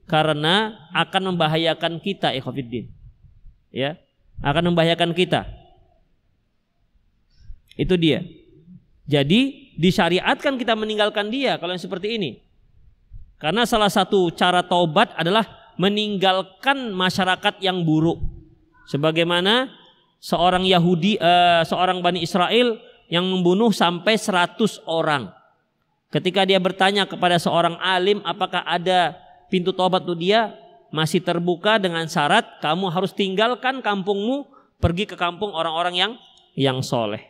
karena akan membahayakan kita, ikhwatiddin. Ya, akan membahayakan kita. Itu dia. Jadi disyariatkan kita meninggalkan dia kalau yang seperti ini. Karena salah satu cara taubat adalah meninggalkan masyarakat yang buruk. Sebagaimana seorang Yahudi, uh, seorang Bani Israel yang membunuh sampai 100 orang. Ketika dia bertanya kepada seorang alim apakah ada pintu taubat untuk dia, masih terbuka dengan syarat kamu harus tinggalkan kampungmu, pergi ke kampung orang-orang yang yang soleh.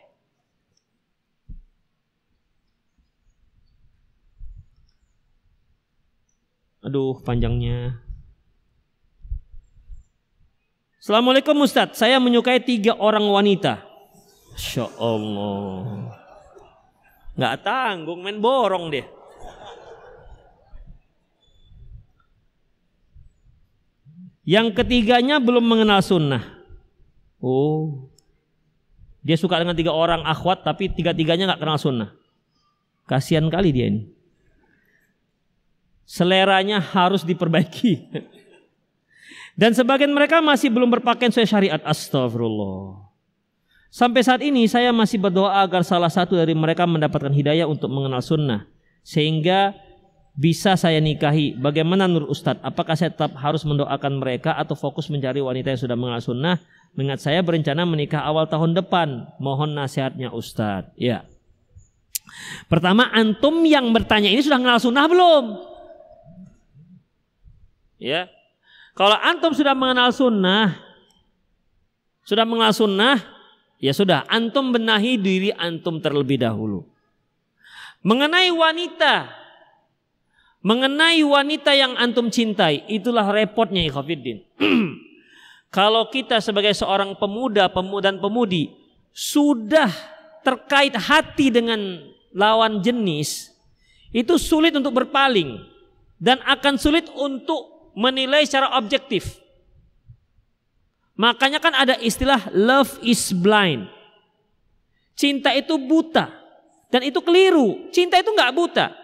Aduh panjangnya. Assalamualaikum Ustadz, saya menyukai tiga orang wanita. Masya Allah. Nggak tanggung main borong deh. Yang ketiganya belum mengenal sunnah. Oh, dia suka dengan tiga orang akhwat tapi tiga-tiganya nggak kenal sunnah. Kasihan kali dia ini seleranya harus diperbaiki. Dan sebagian mereka masih belum berpakaian sesuai syariat. Astagfirullah. Sampai saat ini saya masih berdoa agar salah satu dari mereka mendapatkan hidayah untuk mengenal sunnah. Sehingga bisa saya nikahi. Bagaimana Nur Ustadz? Apakah saya tetap harus mendoakan mereka atau fokus mencari wanita yang sudah mengenal sunnah? Mengingat saya berencana menikah awal tahun depan. Mohon nasihatnya Ustadz. Ya. Pertama, antum yang bertanya ini sudah mengenal sunnah belum? Ya. Kalau antum sudah mengenal sunnah, sudah mengenal sunnah, ya sudah, antum benahi diri antum terlebih dahulu. Mengenai wanita, mengenai wanita yang antum cintai, itulah repotnya ikhwafiddin. Kalau kita sebagai seorang pemuda, pemuda dan pemudi sudah terkait hati dengan lawan jenis, itu sulit untuk berpaling dan akan sulit untuk menilai secara objektif. Makanya kan ada istilah love is blind. Cinta itu buta dan itu keliru. Cinta itu nggak buta.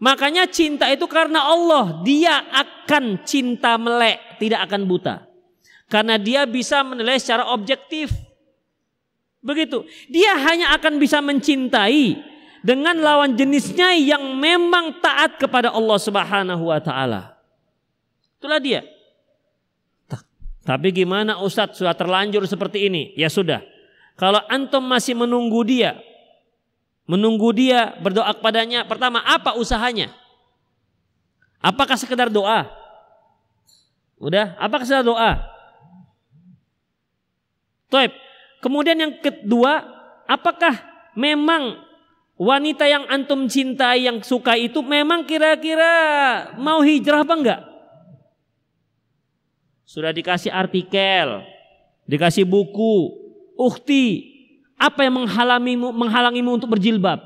Makanya cinta itu karena Allah dia akan cinta melek, tidak akan buta. Karena dia bisa menilai secara objektif. Begitu. Dia hanya akan bisa mencintai dengan lawan jenisnya yang memang taat kepada Allah Subhanahu wa taala. Itulah dia. Tapi gimana Ustadz sudah terlanjur seperti ini? Ya sudah. Kalau antum masih menunggu dia, menunggu dia berdoa kepadanya, pertama apa usahanya? Apakah sekedar doa? Udah, apakah sekedar doa? Toib. Kemudian yang kedua, apakah memang wanita yang antum cintai yang suka itu memang kira-kira mau hijrah apa enggak? Sudah dikasih artikel, dikasih buku, ukti, apa yang menghalangimu, menghalangimu untuk berjilbab?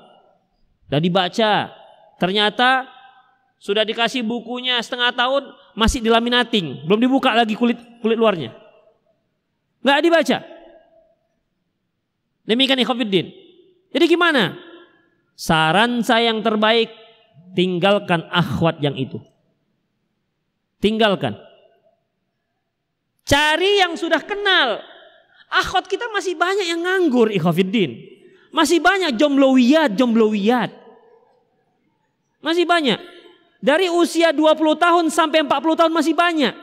Dan dibaca, ternyata sudah dikasih bukunya setengah tahun masih dilaminating, belum dibuka lagi kulit kulit luarnya. Nggak dibaca. Demikian ikhwafiddin. Jadi gimana? Saran saya yang terbaik, tinggalkan akhwat yang itu. Tinggalkan. Cari yang sudah kenal. Akhwat kita masih banyak yang nganggur ikhafiddin. Masih banyak jomblowiyat, jomblowiyat. Masih banyak. Dari usia 20 tahun sampai 40 tahun masih banyak.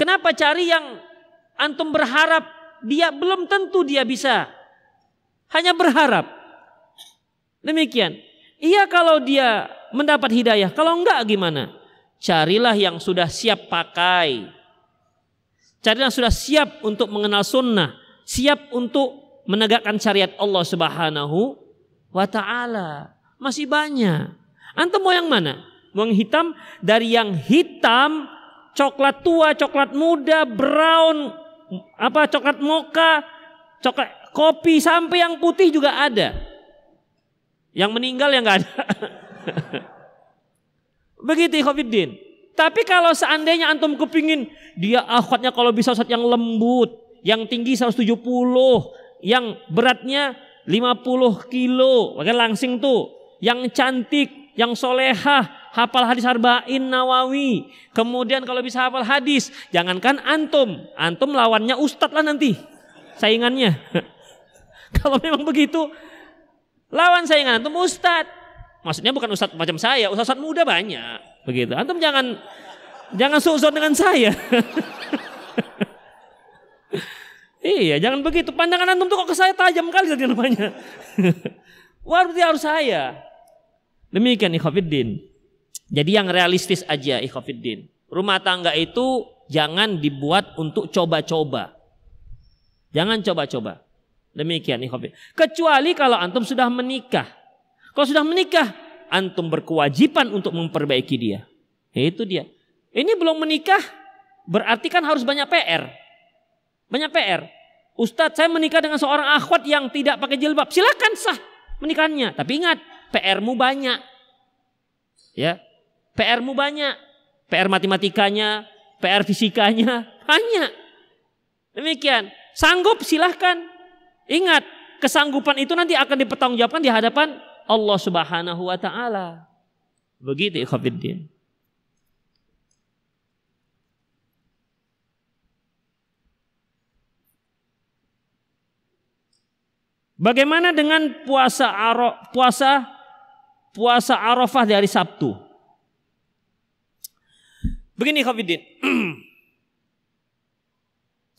Kenapa cari yang antum berharap dia belum tentu dia bisa. Hanya berharap. Demikian. Iya kalau dia mendapat hidayah. Kalau enggak gimana? carilah yang sudah siap pakai. Carilah yang sudah siap untuk mengenal sunnah, siap untuk menegakkan syariat Allah Subhanahu wa taala. Masih banyak. Antum mau yang mana? Mau yang hitam dari yang hitam, coklat tua, coklat muda, brown, apa coklat moka, coklat Kopi sampai yang putih juga ada. Yang meninggal yang nggak ada. Begitu Khofiddin. Tapi kalau seandainya antum kepingin dia akhwatnya kalau bisa saat yang lembut, yang tinggi 170, yang beratnya 50 kilo, bahkan langsing tuh, yang cantik, yang solehah, hafal hadis arba'in nawawi. Kemudian kalau bisa hafal hadis, jangankan antum, antum lawannya ustadz lah nanti, saingannya. Kalau memang begitu, lawan saingan antum ustad. Maksudnya bukan ustad macam saya, ustad, -ustad muda banyak. Begitu. Antum jangan jangan suzon dengan saya. iya, jangan begitu. Pandangan antum tuh kok ke saya tajam kali tadi namanya. Wah, berarti harus saya. Demikian ikhwafiddin. Jadi yang realistis aja ikhwafiddin. Rumah tangga itu jangan dibuat untuk coba-coba. Jangan coba-coba. Demikian ikhwafid. Kecuali kalau antum sudah menikah. Kalau sudah menikah, antum berkewajiban untuk memperbaiki dia. Itu dia. Ini belum menikah, berarti kan harus banyak PR. Banyak PR. Ustadz saya menikah dengan seorang akhwat yang tidak pakai jilbab. Silakan sah menikahnya. Tapi ingat, PR-mu banyak. Ya, PR-mu banyak. PR matematikanya, PR fisikanya, banyak. Demikian. Sanggup silahkan. Ingat, kesanggupan itu nanti akan dipertanggungjawabkan di hadapan Allah Subhanahu wa taala. Begitu ikhwatiddin. Bagaimana dengan puasa Aro, puasa puasa Arafah di hari Sabtu? Begini Khafidin.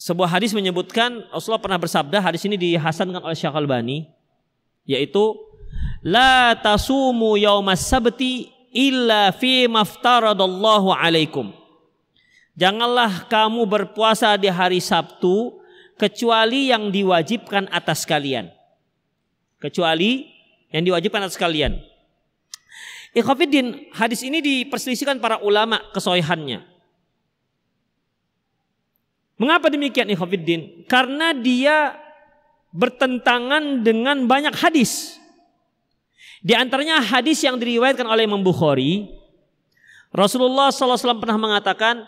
Sebuah hadis menyebutkan Rasulullah pernah bersabda, hadis ini dihasankan oleh Syekh Al-Bani, yaitu la tasumu yaumas sabti illa fi maftaradallahu alaikum. Janganlah kamu berpuasa di hari Sabtu kecuali yang diwajibkan atas kalian. Kecuali yang diwajibkan atas kalian. Ikhwafiddin, hadis ini diperselisihkan para ulama kesohihannya. Mengapa demikian ikhwafiddin? Karena dia bertentangan dengan banyak hadis. Di antaranya hadis yang diriwayatkan oleh Imam Bukhari, Rasulullah SAW pernah mengatakan,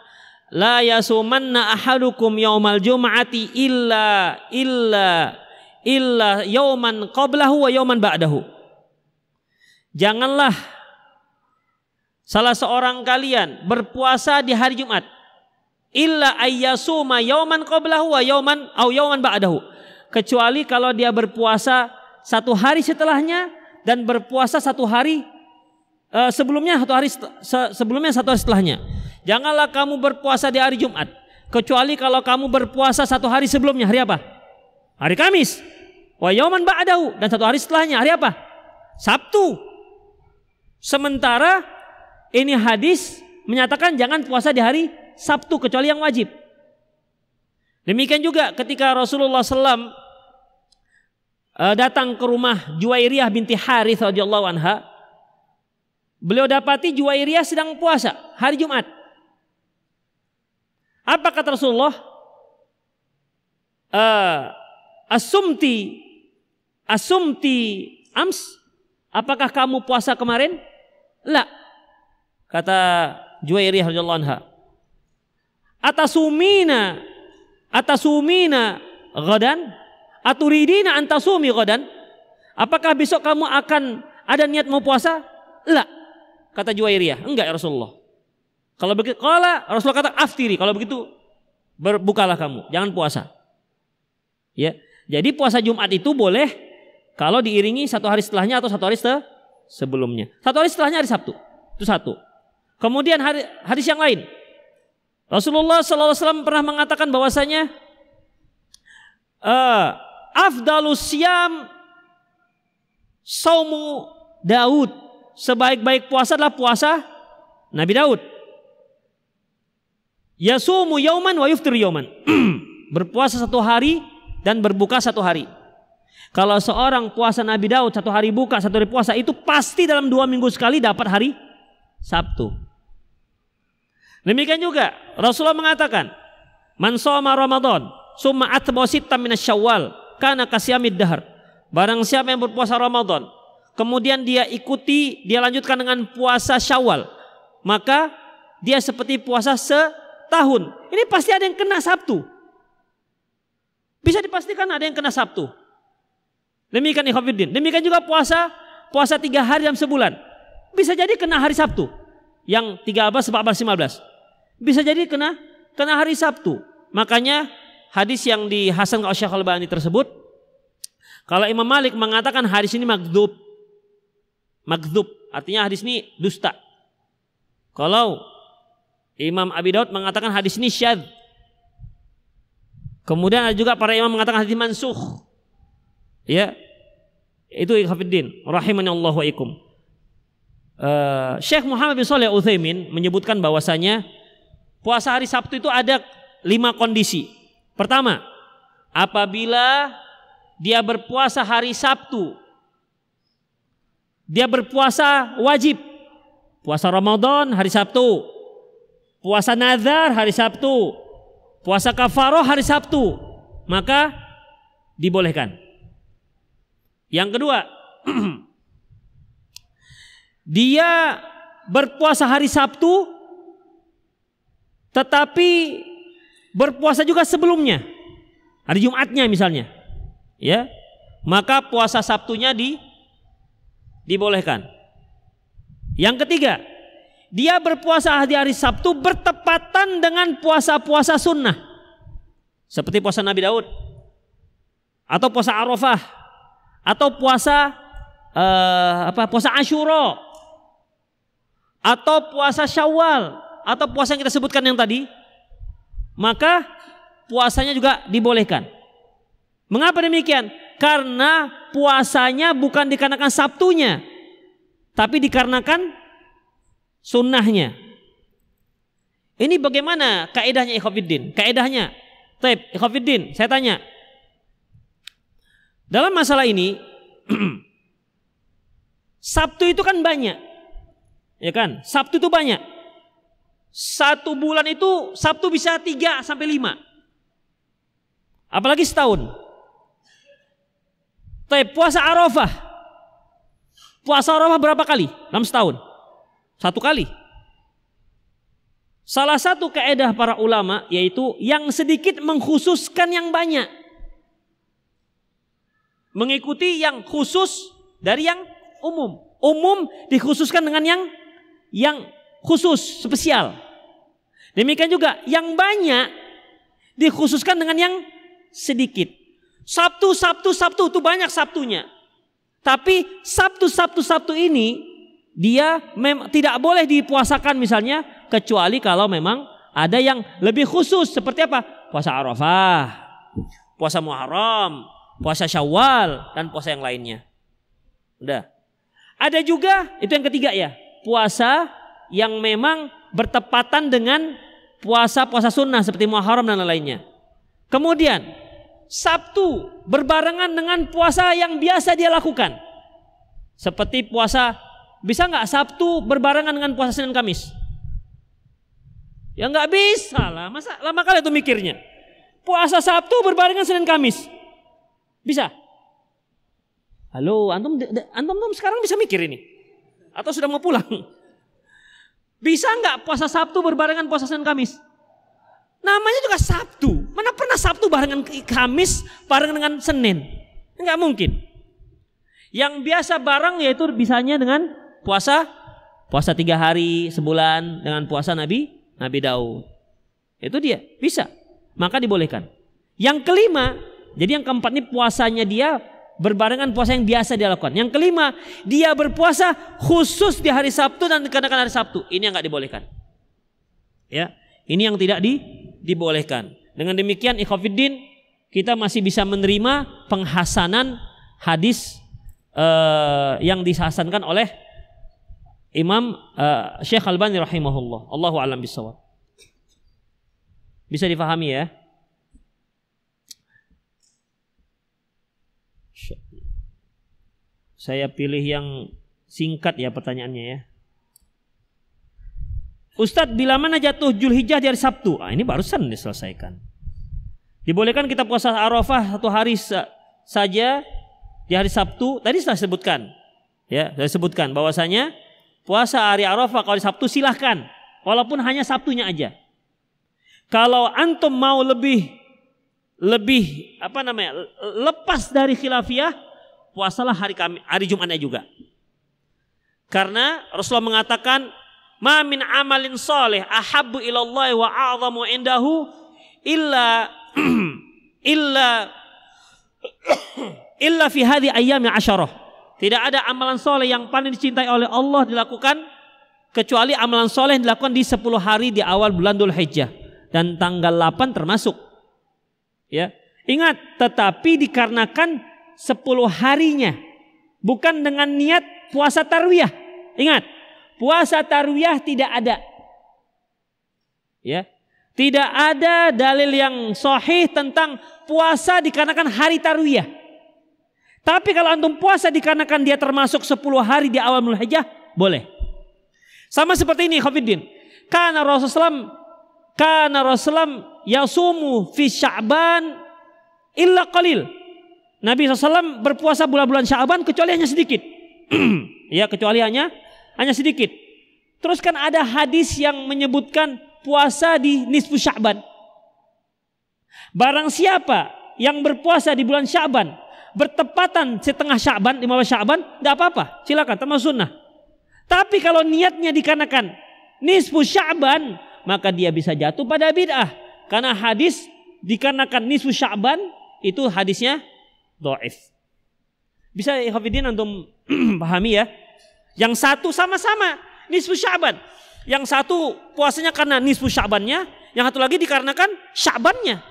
La yasumanna ahadukum yaumal jum'ati illa illa illa yauman qablahu wa yauman ba'dahu. Janganlah salah seorang kalian berpuasa di hari Jumat illa ayyasuma yauman qablahu wa yauman au yauman ba'dahu. Kecuali kalau dia berpuasa satu hari setelahnya dan berpuasa satu hari uh, sebelumnya satu hari se sebelumnya satu hari setelahnya. Janganlah kamu berpuasa di hari Jumat kecuali kalau kamu berpuasa satu hari sebelumnya hari apa? Hari Kamis. Wa yauman ba'dahu dan satu hari setelahnya hari apa? Sabtu. Sementara ini hadis menyatakan jangan puasa di hari Sabtu kecuali yang wajib. Demikian juga ketika Rasulullah SAW datang ke rumah Juwairiyah binti Harith radhiyallahu anha, beliau dapati Juwairiyah sedang puasa hari Jumat. Apa kata Rasulullah? Uh, asumti asumti ams apakah kamu puasa kemarin? La. Kata Juwairiyah radhiyallahu anha atasumina atasumina gadan aturidina antasumi gadan apakah besok kamu akan ada niat mau puasa? La kata Juwairiyah. Enggak ya Rasulullah. Kalau begitu kalau Rasulullah kata aftiri. Kalau begitu berbukalah kamu. Jangan puasa. Ya. Jadi puasa Jumat itu boleh kalau diiringi satu hari setelahnya atau satu hari sebelumnya. Satu hari setelahnya hari Sabtu. Itu satu. Kemudian hari hadis yang lain. Rasulullah SAW pernah mengatakan bahwasanya uh, afdalus siam saumu Daud sebaik-baik puasa adalah puasa Nabi Daud. Yasumu yauman wa yuftir yauman. Berpuasa satu hari dan berbuka satu hari. Kalau seorang puasa Nabi Daud satu hari buka satu hari puasa itu pasti dalam dua minggu sekali dapat hari Sabtu. Demikian juga Rasulullah mengatakan, "Man shoma Ramadan, summa atba sittan syawal, kana kasyamid dahar. Barang siapa yang berpuasa Ramadan, kemudian dia ikuti, dia lanjutkan dengan puasa Syawal, maka dia seperti puasa setahun. Ini pasti ada yang kena Sabtu. Bisa dipastikan ada yang kena Sabtu. Demikian ikhwafiddin. Demikian juga puasa puasa tiga hari dalam sebulan. Bisa jadi kena hari Sabtu. Yang 13, 14, 15. Bisa jadi kena kena hari Sabtu. Makanya hadis yang di Hasan al Syekh Al-Bani tersebut kalau Imam Malik mengatakan hadis ini magdub magdub artinya hadis ini dusta. Kalau Imam Abi Daud mengatakan hadis ini syad. Kemudian ada juga para imam mengatakan hadis mansuh. Ya. Itu ikhafidin rahimani Allah wa ikum. Uh, Syekh Muhammad bin Saleh Utsaimin menyebutkan bahwasanya puasa hari Sabtu itu ada lima kondisi. Pertama, apabila dia berpuasa hari Sabtu, dia berpuasa wajib. Puasa Ramadan hari Sabtu. Puasa nazar hari Sabtu. Puasa kafaroh hari Sabtu. Maka dibolehkan. Yang kedua, dia berpuasa hari Sabtu tetapi berpuasa juga sebelumnya. Hari Jumatnya misalnya. Ya. Maka puasa Sabtunya di dibolehkan. Yang ketiga, dia berpuasa di hari Sabtu bertepatan dengan puasa-puasa sunnah. Seperti puasa Nabi Daud. Atau puasa Arafah. Atau puasa uh, apa puasa Ashura. Atau puasa Syawal atau puasa yang kita sebutkan yang tadi, maka puasanya juga dibolehkan. Mengapa demikian? Karena puasanya bukan dikarenakan Sabtunya, tapi dikarenakan sunnahnya. Ini bagaimana kaedahnya ikhwafiddin? Kaedahnya, Taib, ikhwafiddin, saya tanya. Dalam masalah ini, Sabtu itu kan banyak. Ya kan? Sabtu itu banyak. Satu bulan itu Sabtu bisa tiga sampai lima. Apalagi setahun. Tapi puasa Arafah. Puasa Arafah berapa kali dalam setahun? Satu kali. Salah satu keedah para ulama yaitu yang sedikit mengkhususkan yang banyak. Mengikuti yang khusus dari yang umum. Umum dikhususkan dengan yang yang khusus, spesial. Demikian juga yang banyak dikhususkan dengan yang sedikit. Sabtu, Sabtu, Sabtu itu banyak Sabtunya. Tapi Sabtu, Sabtu, Sabtu ini dia mem tidak boleh dipuasakan misalnya kecuali kalau memang ada yang lebih khusus seperti apa? Puasa Arafah, puasa Muharram, puasa Syawal dan puasa yang lainnya. Udah. Ada juga itu yang ketiga ya, puasa yang memang bertepatan dengan puasa-puasa sunnah seperti Muharram dan lainnya. Kemudian Sabtu berbarengan dengan puasa yang biasa dia lakukan. Seperti puasa bisa nggak Sabtu berbarengan dengan puasa Senin Kamis? Ya nggak bisa lah, masa lama kali itu mikirnya. Puasa Sabtu berbarengan Senin Kamis. Bisa? Halo, antum antum, antum sekarang bisa mikir ini? Atau sudah mau pulang? Bisa nggak puasa Sabtu berbarengan puasa Senin Kamis? Namanya juga Sabtu. Mana pernah Sabtu barengan Kamis barengan dengan Senin? Enggak mungkin. Yang biasa bareng yaitu bisanya dengan puasa puasa tiga hari sebulan dengan puasa Nabi Nabi Daud. Itu dia bisa. Maka dibolehkan. Yang kelima, jadi yang keempat ini puasanya dia berbarengan puasa yang biasa dia lakukan. Yang kelima, dia berpuasa khusus di hari Sabtu dan dikarenakan hari Sabtu. Ini yang nggak dibolehkan. Ya, ini yang tidak di, dibolehkan. Dengan demikian, ikhafidin kita masih bisa menerima penghasanan hadis uh, yang dihasankan oleh Imam uh, Syekh Al-Bani rahimahullah. Allahu alam bisawab. Bisa difahami ya? Saya pilih yang singkat ya pertanyaannya ya. Ustadz, bila mana jatuh Julhijjah di hari Sabtu? Ah, ini barusan diselesaikan. Dibolehkan kita puasa Arafah satu hari saja di hari Sabtu tadi sudah sebutkan ya sudah sebutkan bahwasanya puasa hari Arafah kalau di Sabtu silahkan walaupun hanya Sabtunya aja kalau antum mau lebih lebih apa namanya lepas dari khilafiyah puasalah hari kami hari Jumatnya juga karena Rasulullah mengatakan ma min amalin saleh ahabbu ilallah wa a'zamu indahu illa illa illa fi hadhi ayyami asyarah. Tidak ada amalan soleh yang paling dicintai oleh Allah dilakukan kecuali amalan soleh yang dilakukan di 10 hari di awal bulan Dhul Hijjah dan tanggal 8 termasuk. Ya. Ingat, tetapi dikarenakan 10 harinya bukan dengan niat puasa tarwiyah. Ingat, puasa tarwiyah tidak ada. Ya. Tidak ada dalil yang sahih tentang puasa dikarenakan hari tarwiyah. Tapi kalau antum puasa dikarenakan dia termasuk 10 hari di awal Mulhijjah, boleh. Sama seperti ini Khafiddin. Karena Rasulullah karena Rasulullah yasumu fi Sya'ban illa qalil. Nabi SAW berpuasa bulan-bulan Sya'ban kecuali hanya sedikit. ya, kecuali hanya hanya sedikit. Terus kan ada hadis yang menyebutkan puasa di nisfu Sya'ban. Barang siapa yang berpuasa di bulan Sya'ban bertepatan setengah Sya'ban, 15 Sya'ban, tidak apa-apa, silakan termasuk sunnah. Tapi kalau niatnya dikarenakan nisfu Sya'ban, maka dia bisa jatuh pada bid'ah. Karena hadis dikarenakan nisfu Sya'ban itu hadisnya doif. Bisa Hafidin untuk pahami ya. Yang satu sama-sama nisfu Sya'ban. Yang satu puasanya karena nisfu Sya'bannya, yang satu lagi dikarenakan Sya'bannya.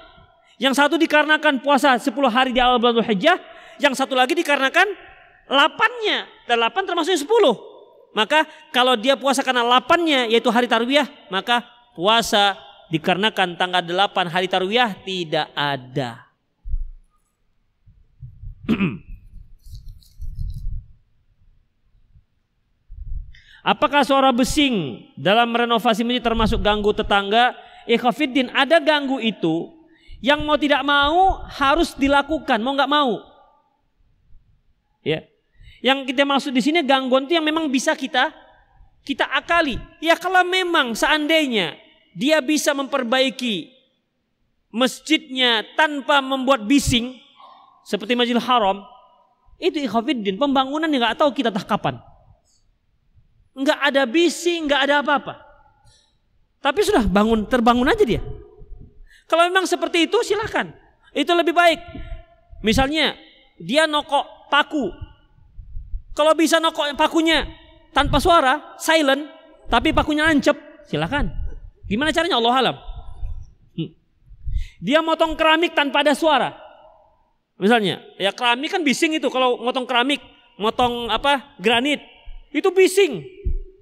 Yang satu dikarenakan puasa 10 hari di awal bulan Hijjah, yang satu lagi dikarenakan 8-nya. Dan 8 termasuk 10. Maka kalau dia puasa karena 8-nya yaitu hari tarwiyah, maka puasa dikarenakan tanggal 8 hari tarwiyah tidak ada. Apakah suara besing dalam renovasi ini termasuk ganggu tetangga? Ikhafiddin ada ganggu itu yang mau tidak mau harus dilakukan, mau nggak mau. Ya. Yang kita maksud di sini gangguan itu yang memang bisa kita kita akali. Ya kalau memang seandainya dia bisa memperbaiki masjidnya tanpa membuat bising seperti Masjidil Haram, itu ikhafiddin, pembangunan yang nggak tahu kita tak kapan nggak ada bising, nggak ada apa-apa. Tapi sudah bangun, terbangun aja dia. Kalau memang seperti itu silahkan. Itu lebih baik. Misalnya dia nokok paku. Kalau bisa nokok pakunya tanpa suara, silent, tapi pakunya ancep, silahkan. Gimana caranya Allah alam. Hmm. Dia motong keramik tanpa ada suara. Misalnya, ya keramik kan bising itu kalau motong keramik, motong apa? granit. Itu bising.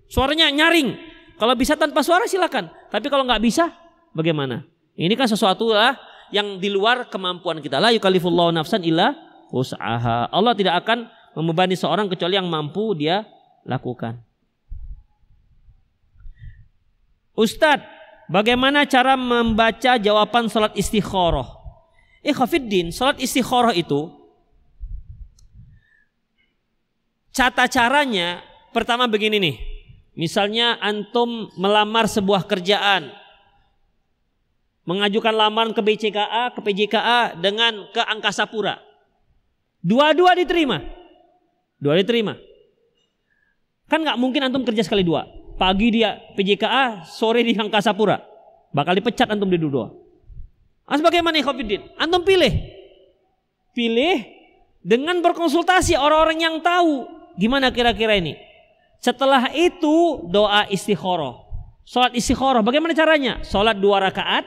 Suaranya nyaring. Kalau bisa tanpa suara silakan. Tapi kalau nggak bisa, bagaimana? Ini kan sesuatu lah yang di luar kemampuan kita. La yukalifullahu nafsan illa usaha. Allah tidak akan membebani seorang kecuali yang mampu dia lakukan. Ustadz, bagaimana cara membaca jawaban salat istikharah? Ikhafiddin, salat istikharah itu Cata caranya pertama begini nih. Misalnya antum melamar sebuah kerjaan. Mengajukan lamaran ke BCKA, ke PJKA dengan ke Angkasa Pura. Dua-dua diterima. Dua diterima. Kan nggak mungkin antum kerja sekali dua. Pagi dia PJKA, sore di Angkasa Pura. Bakal dipecat antum di dua. As bagaimana Khofiddin? Antum pilih. Pilih dengan berkonsultasi orang-orang yang tahu gimana kira-kira ini. Setelah itu doa istikharah. Salat istikharah bagaimana caranya? Salat dua rakaat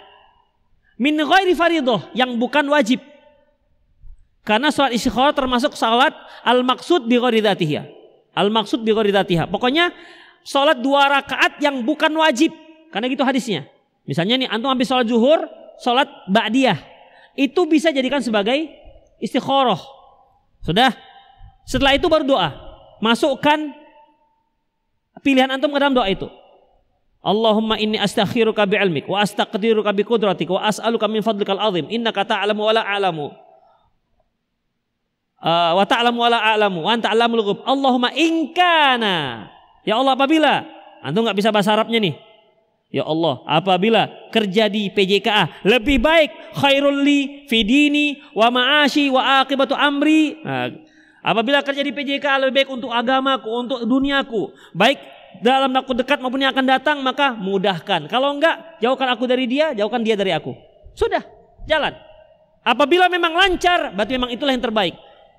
min ghairi faridoh yang bukan wajib. Karena salat istikharah termasuk salat al-maksud bi ghairi Al-maksud bi ghairi Pokoknya salat dua rakaat yang bukan wajib. Karena gitu hadisnya. Misalnya nih antum habis salat zuhur, salat ba'diyah. Itu bisa jadikan sebagai istikharah. Sudah? Setelah itu baru doa. Masukkan Pilihan antum ke dalam doa itu. Allahumma inni astakhiruka bi'ilmik wa astaqdiruka bi qudratik wa as'aluka min fadlikal azim innaka ta'lamu wa la a'lamu. uh, wa ta'lamu wa la a'lamu wa anta ghuyub. Allahumma in kana. Ya Allah apabila antum nggak bisa bahasa Arabnya nih. Ya Allah, apabila kerja di PJKA lebih baik khairul li fi dini wa ma'ashi wa akibatu amri. Nah, apabila kerja di PJKA lebih baik untuk agamaku, untuk duniaku, baik dalam waktu dekat maupun yang akan datang, maka mudahkan. Kalau enggak, jauhkan aku dari dia, jauhkan dia dari aku. Sudah, jalan. Apabila memang lancar, berarti memang itulah yang terbaik.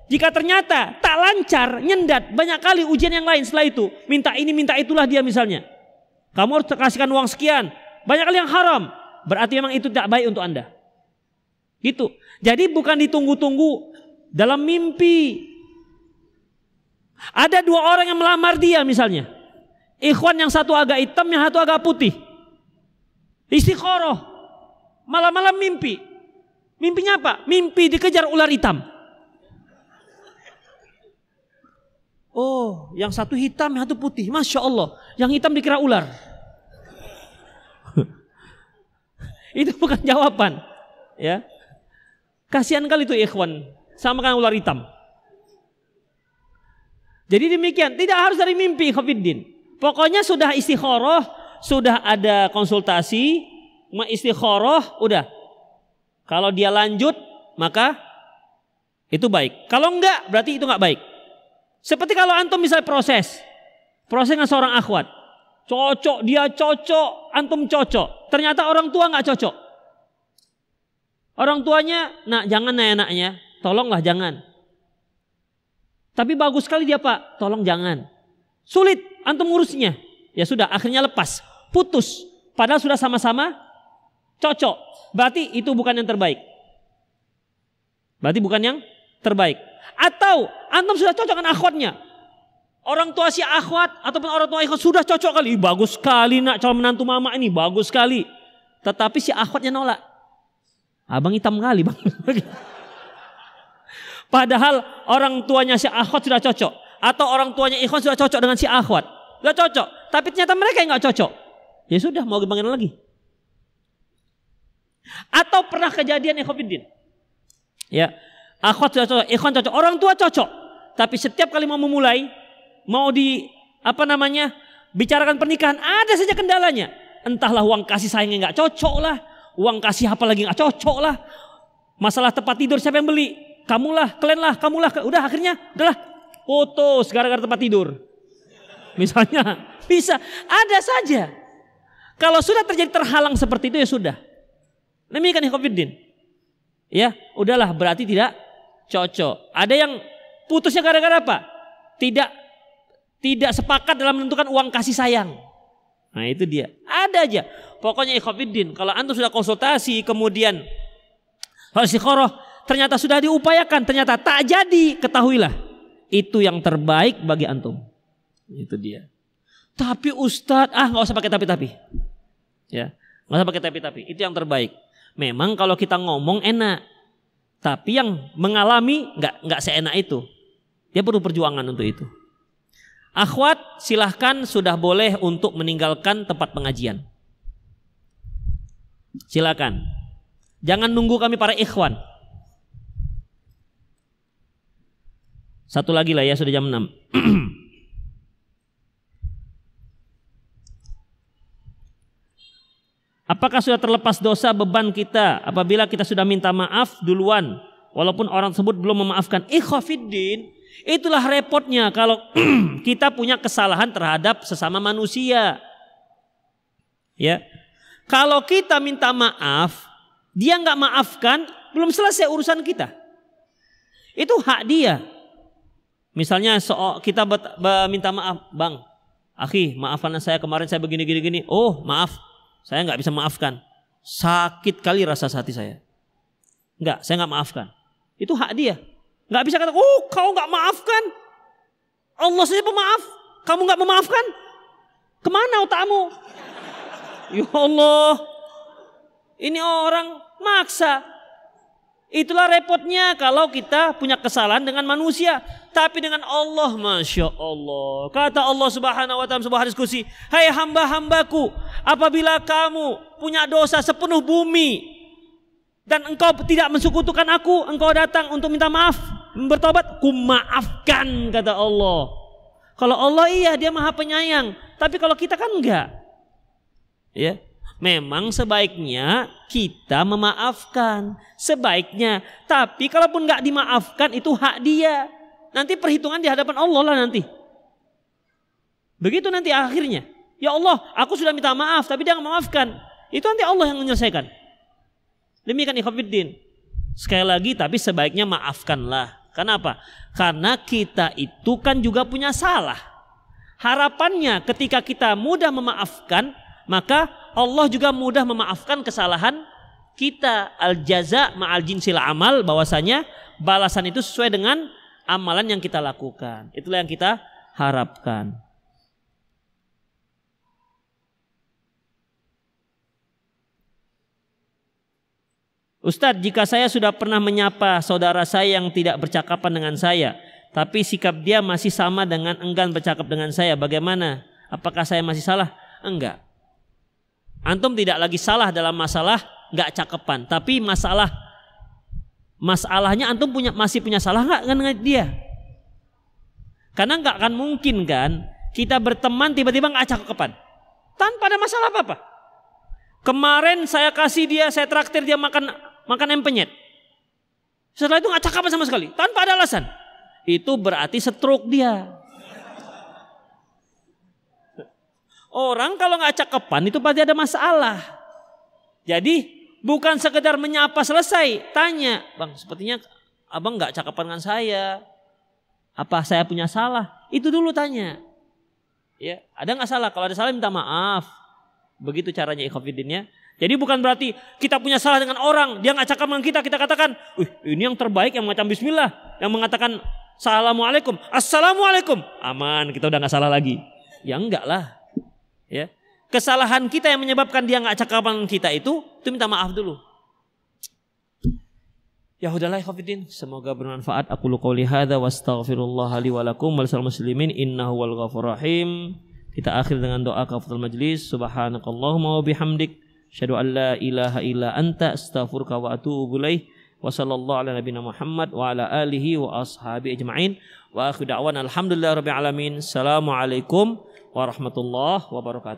Jika ternyata tak lancar, nyendat, banyak kali ujian yang lain setelah itu, minta ini, minta itulah dia misalnya. Kamu harus kasihkan uang sekian, banyak kali yang haram, berarti memang itu tidak baik untuk Anda. Gitu. Jadi bukan ditunggu-tunggu dalam mimpi. Ada dua orang yang melamar dia misalnya. Ikhwan yang satu agak hitam, yang satu agak putih. Istiqoroh. Malam-malam mimpi. Mimpinya apa? Mimpi dikejar ular hitam. Oh, yang satu hitam, yang satu putih. Masya Allah. Yang hitam dikira ular. itu bukan jawaban. Ya. Kasihan kali itu ikhwan. Sama kan ular hitam. Jadi demikian. Tidak harus dari mimpi Khafiddin. Pokoknya sudah istikharah, sudah ada konsultasi, istikharah, udah. Kalau dia lanjut, maka itu baik. Kalau enggak, berarti itu enggak baik. Seperti kalau antum misalnya proses. Proses dengan seorang akhwat. Cocok, dia cocok, antum cocok. Ternyata orang tua nggak cocok. Orang tuanya, nak jangan nak tolonglah jangan. Tapi bagus sekali dia pak, tolong jangan. Sulit, antum ngurusnya. Ya sudah, akhirnya lepas, putus. Padahal sudah sama-sama cocok. Berarti itu bukan yang terbaik. Berarti bukan yang terbaik. Atau antum sudah cocok dengan akhwatnya. Orang tua si akhwat ataupun orang tua ikhwat sudah cocok kali. Bagus sekali nak calon menantu mama ini. Bagus sekali. Tetapi si akhwatnya nolak. Abang hitam kali bang. Padahal orang tuanya si akhwat sudah cocok. Atau orang tuanya ikhwan sudah cocok dengan si akhwat. Sudah cocok. Tapi ternyata mereka yang gak cocok. Ya sudah mau gimana lagi. Atau pernah kejadian ikhwafiddin. Ya. Akhwat sudah cocok, ikhwan cocok, orang tua cocok. Tapi setiap kali mau memulai, mau di apa namanya bicarakan pernikahan, ada saja kendalanya. Entahlah uang kasih sayangnya nggak cocok lah, uang kasih apa lagi nggak cocok lah. Masalah tempat tidur siapa yang beli? Kamulah, kalian lah, kamulah. Udah akhirnya, udahlah putus gara-gara tempat tidur. Misalnya, bisa, ada saja. Kalau sudah terjadi terhalang seperti itu ya sudah. Demikian Covidin. Ya, udahlah berarti tidak cocok. Ada yang putusnya gara-gara apa? Tidak tidak sepakat dalam menentukan uang kasih sayang. Nah itu dia. Ada aja. Pokoknya ikhwafiddin. Kalau antum sudah konsultasi kemudian Hasikoroh ternyata sudah diupayakan. Ternyata tak jadi. Ketahuilah. Itu yang terbaik bagi antum. Itu dia. Tapi Ustadz, ah nggak usah pakai tapi-tapi. Ya, nggak usah pakai tapi-tapi. Itu yang terbaik. Memang kalau kita ngomong enak, tapi yang mengalami nggak nggak seenak itu. Dia perlu perjuangan untuk itu. Akhwat silahkan sudah boleh untuk meninggalkan tempat pengajian. Silakan. Jangan nunggu kami para ikhwan. Satu lagi lah ya sudah jam 6. Apakah sudah terlepas dosa beban kita apabila kita sudah minta maaf duluan walaupun orang tersebut belum memaafkan? Ikhafiddin, itulah repotnya kalau kita punya kesalahan terhadap sesama manusia. Ya. Kalau kita minta maaf, dia nggak maafkan, belum selesai urusan kita. Itu hak dia. Misalnya so, kita minta maaf, bang, akhi, maafkan saya kemarin saya begini gini gini. Oh, maaf, saya nggak bisa maafkan. Sakit kali rasa hati saya. Enggak, saya nggak maafkan. Itu hak dia. Nggak bisa kata, oh kau nggak maafkan. Allah saja pemaaf. Kamu nggak memaafkan? Ke mana otakmu? Ya Allah. Ini orang maksa. Itulah repotnya kalau kita punya kesalahan dengan manusia. Tapi dengan Allah, Masya Allah. Kata Allah subhanahu wa ta'ala sebuah diskusi. Hai hamba-hambaku. Apabila kamu punya dosa sepenuh bumi. Dan engkau tidak mensekutukan aku. Engkau datang untuk minta maaf. bertobat, ku maafkan kata Allah. Kalau Allah iya dia maha penyayang, tapi kalau kita kan enggak. Ya. Memang sebaiknya kita memaafkan, sebaiknya. Tapi kalaupun nggak dimaafkan itu hak dia. Nanti perhitungan di hadapan Allah lah nanti. Begitu nanti akhirnya. Ya Allah, aku sudah minta maaf tapi dia nggak maafkan. Itu nanti Allah yang menyelesaikan. Demikian ikhwafiddin. Sekali lagi tapi sebaiknya maafkanlah. Kenapa? Karena kita itu kan juga punya salah. Harapannya ketika kita mudah memaafkan, maka Allah juga mudah memaafkan kesalahan kita. Al jaza ma'al jinsil amal bahwasanya balasan itu sesuai dengan amalan yang kita lakukan. Itulah yang kita harapkan. Ustadz, jika saya sudah pernah menyapa saudara saya yang tidak bercakapan dengan saya, tapi sikap dia masih sama dengan enggan bercakap dengan saya, bagaimana? Apakah saya masih salah? Enggak. Antum tidak lagi salah dalam masalah enggak cakapan, tapi masalah masalahnya antum punya masih punya salah enggak dengan dia? Karena enggak akan mungkin kan kita berteman tiba-tiba enggak cakapan tanpa ada masalah apa-apa. Kemarin saya kasih dia, saya traktir dia makan makan ayam penyet. Setelah itu nggak cakap sama sekali, tanpa ada alasan. Itu berarti stroke dia. Orang kalau nggak cakapan itu pasti ada masalah. Jadi bukan sekedar menyapa selesai, tanya, bang, sepertinya abang nggak cakapan dengan saya. Apa saya punya salah? Itu dulu tanya. Ya, ada nggak salah? Kalau ada salah minta maaf. Begitu caranya ikhafidinnya. Jadi bukan berarti kita punya salah dengan orang, dia nggak cakap dengan kita, kita katakan, wih ini yang terbaik yang macam Bismillah, yang mengatakan Assalamualaikum, Assalamualaikum, aman, kita udah nggak salah lagi. Ya enggak lah, ya. Kesalahan kita yang menyebabkan dia nggak cakapan kita itu, itu minta maaf dulu. Ya udahlah khafidin, semoga bermanfaat. Aku lu qouli hadza wa astaghfirullah li wa lakum wal muslimin innahu wal rahim. Kita akhir dengan doa kafatul majlis. Subhanakallahumma wa bihamdik Asyhadu an la ilaha illa anta astaghfiruka wa atubu ilaih. Wa sallallahu ala nabiyina Muhammad wa ala alihi wa ashabi ajma'in. Wa akhiru da'wana alhamdulillah rabbil alamin. Assalamualaikum warahmatullahi wabarakatuh.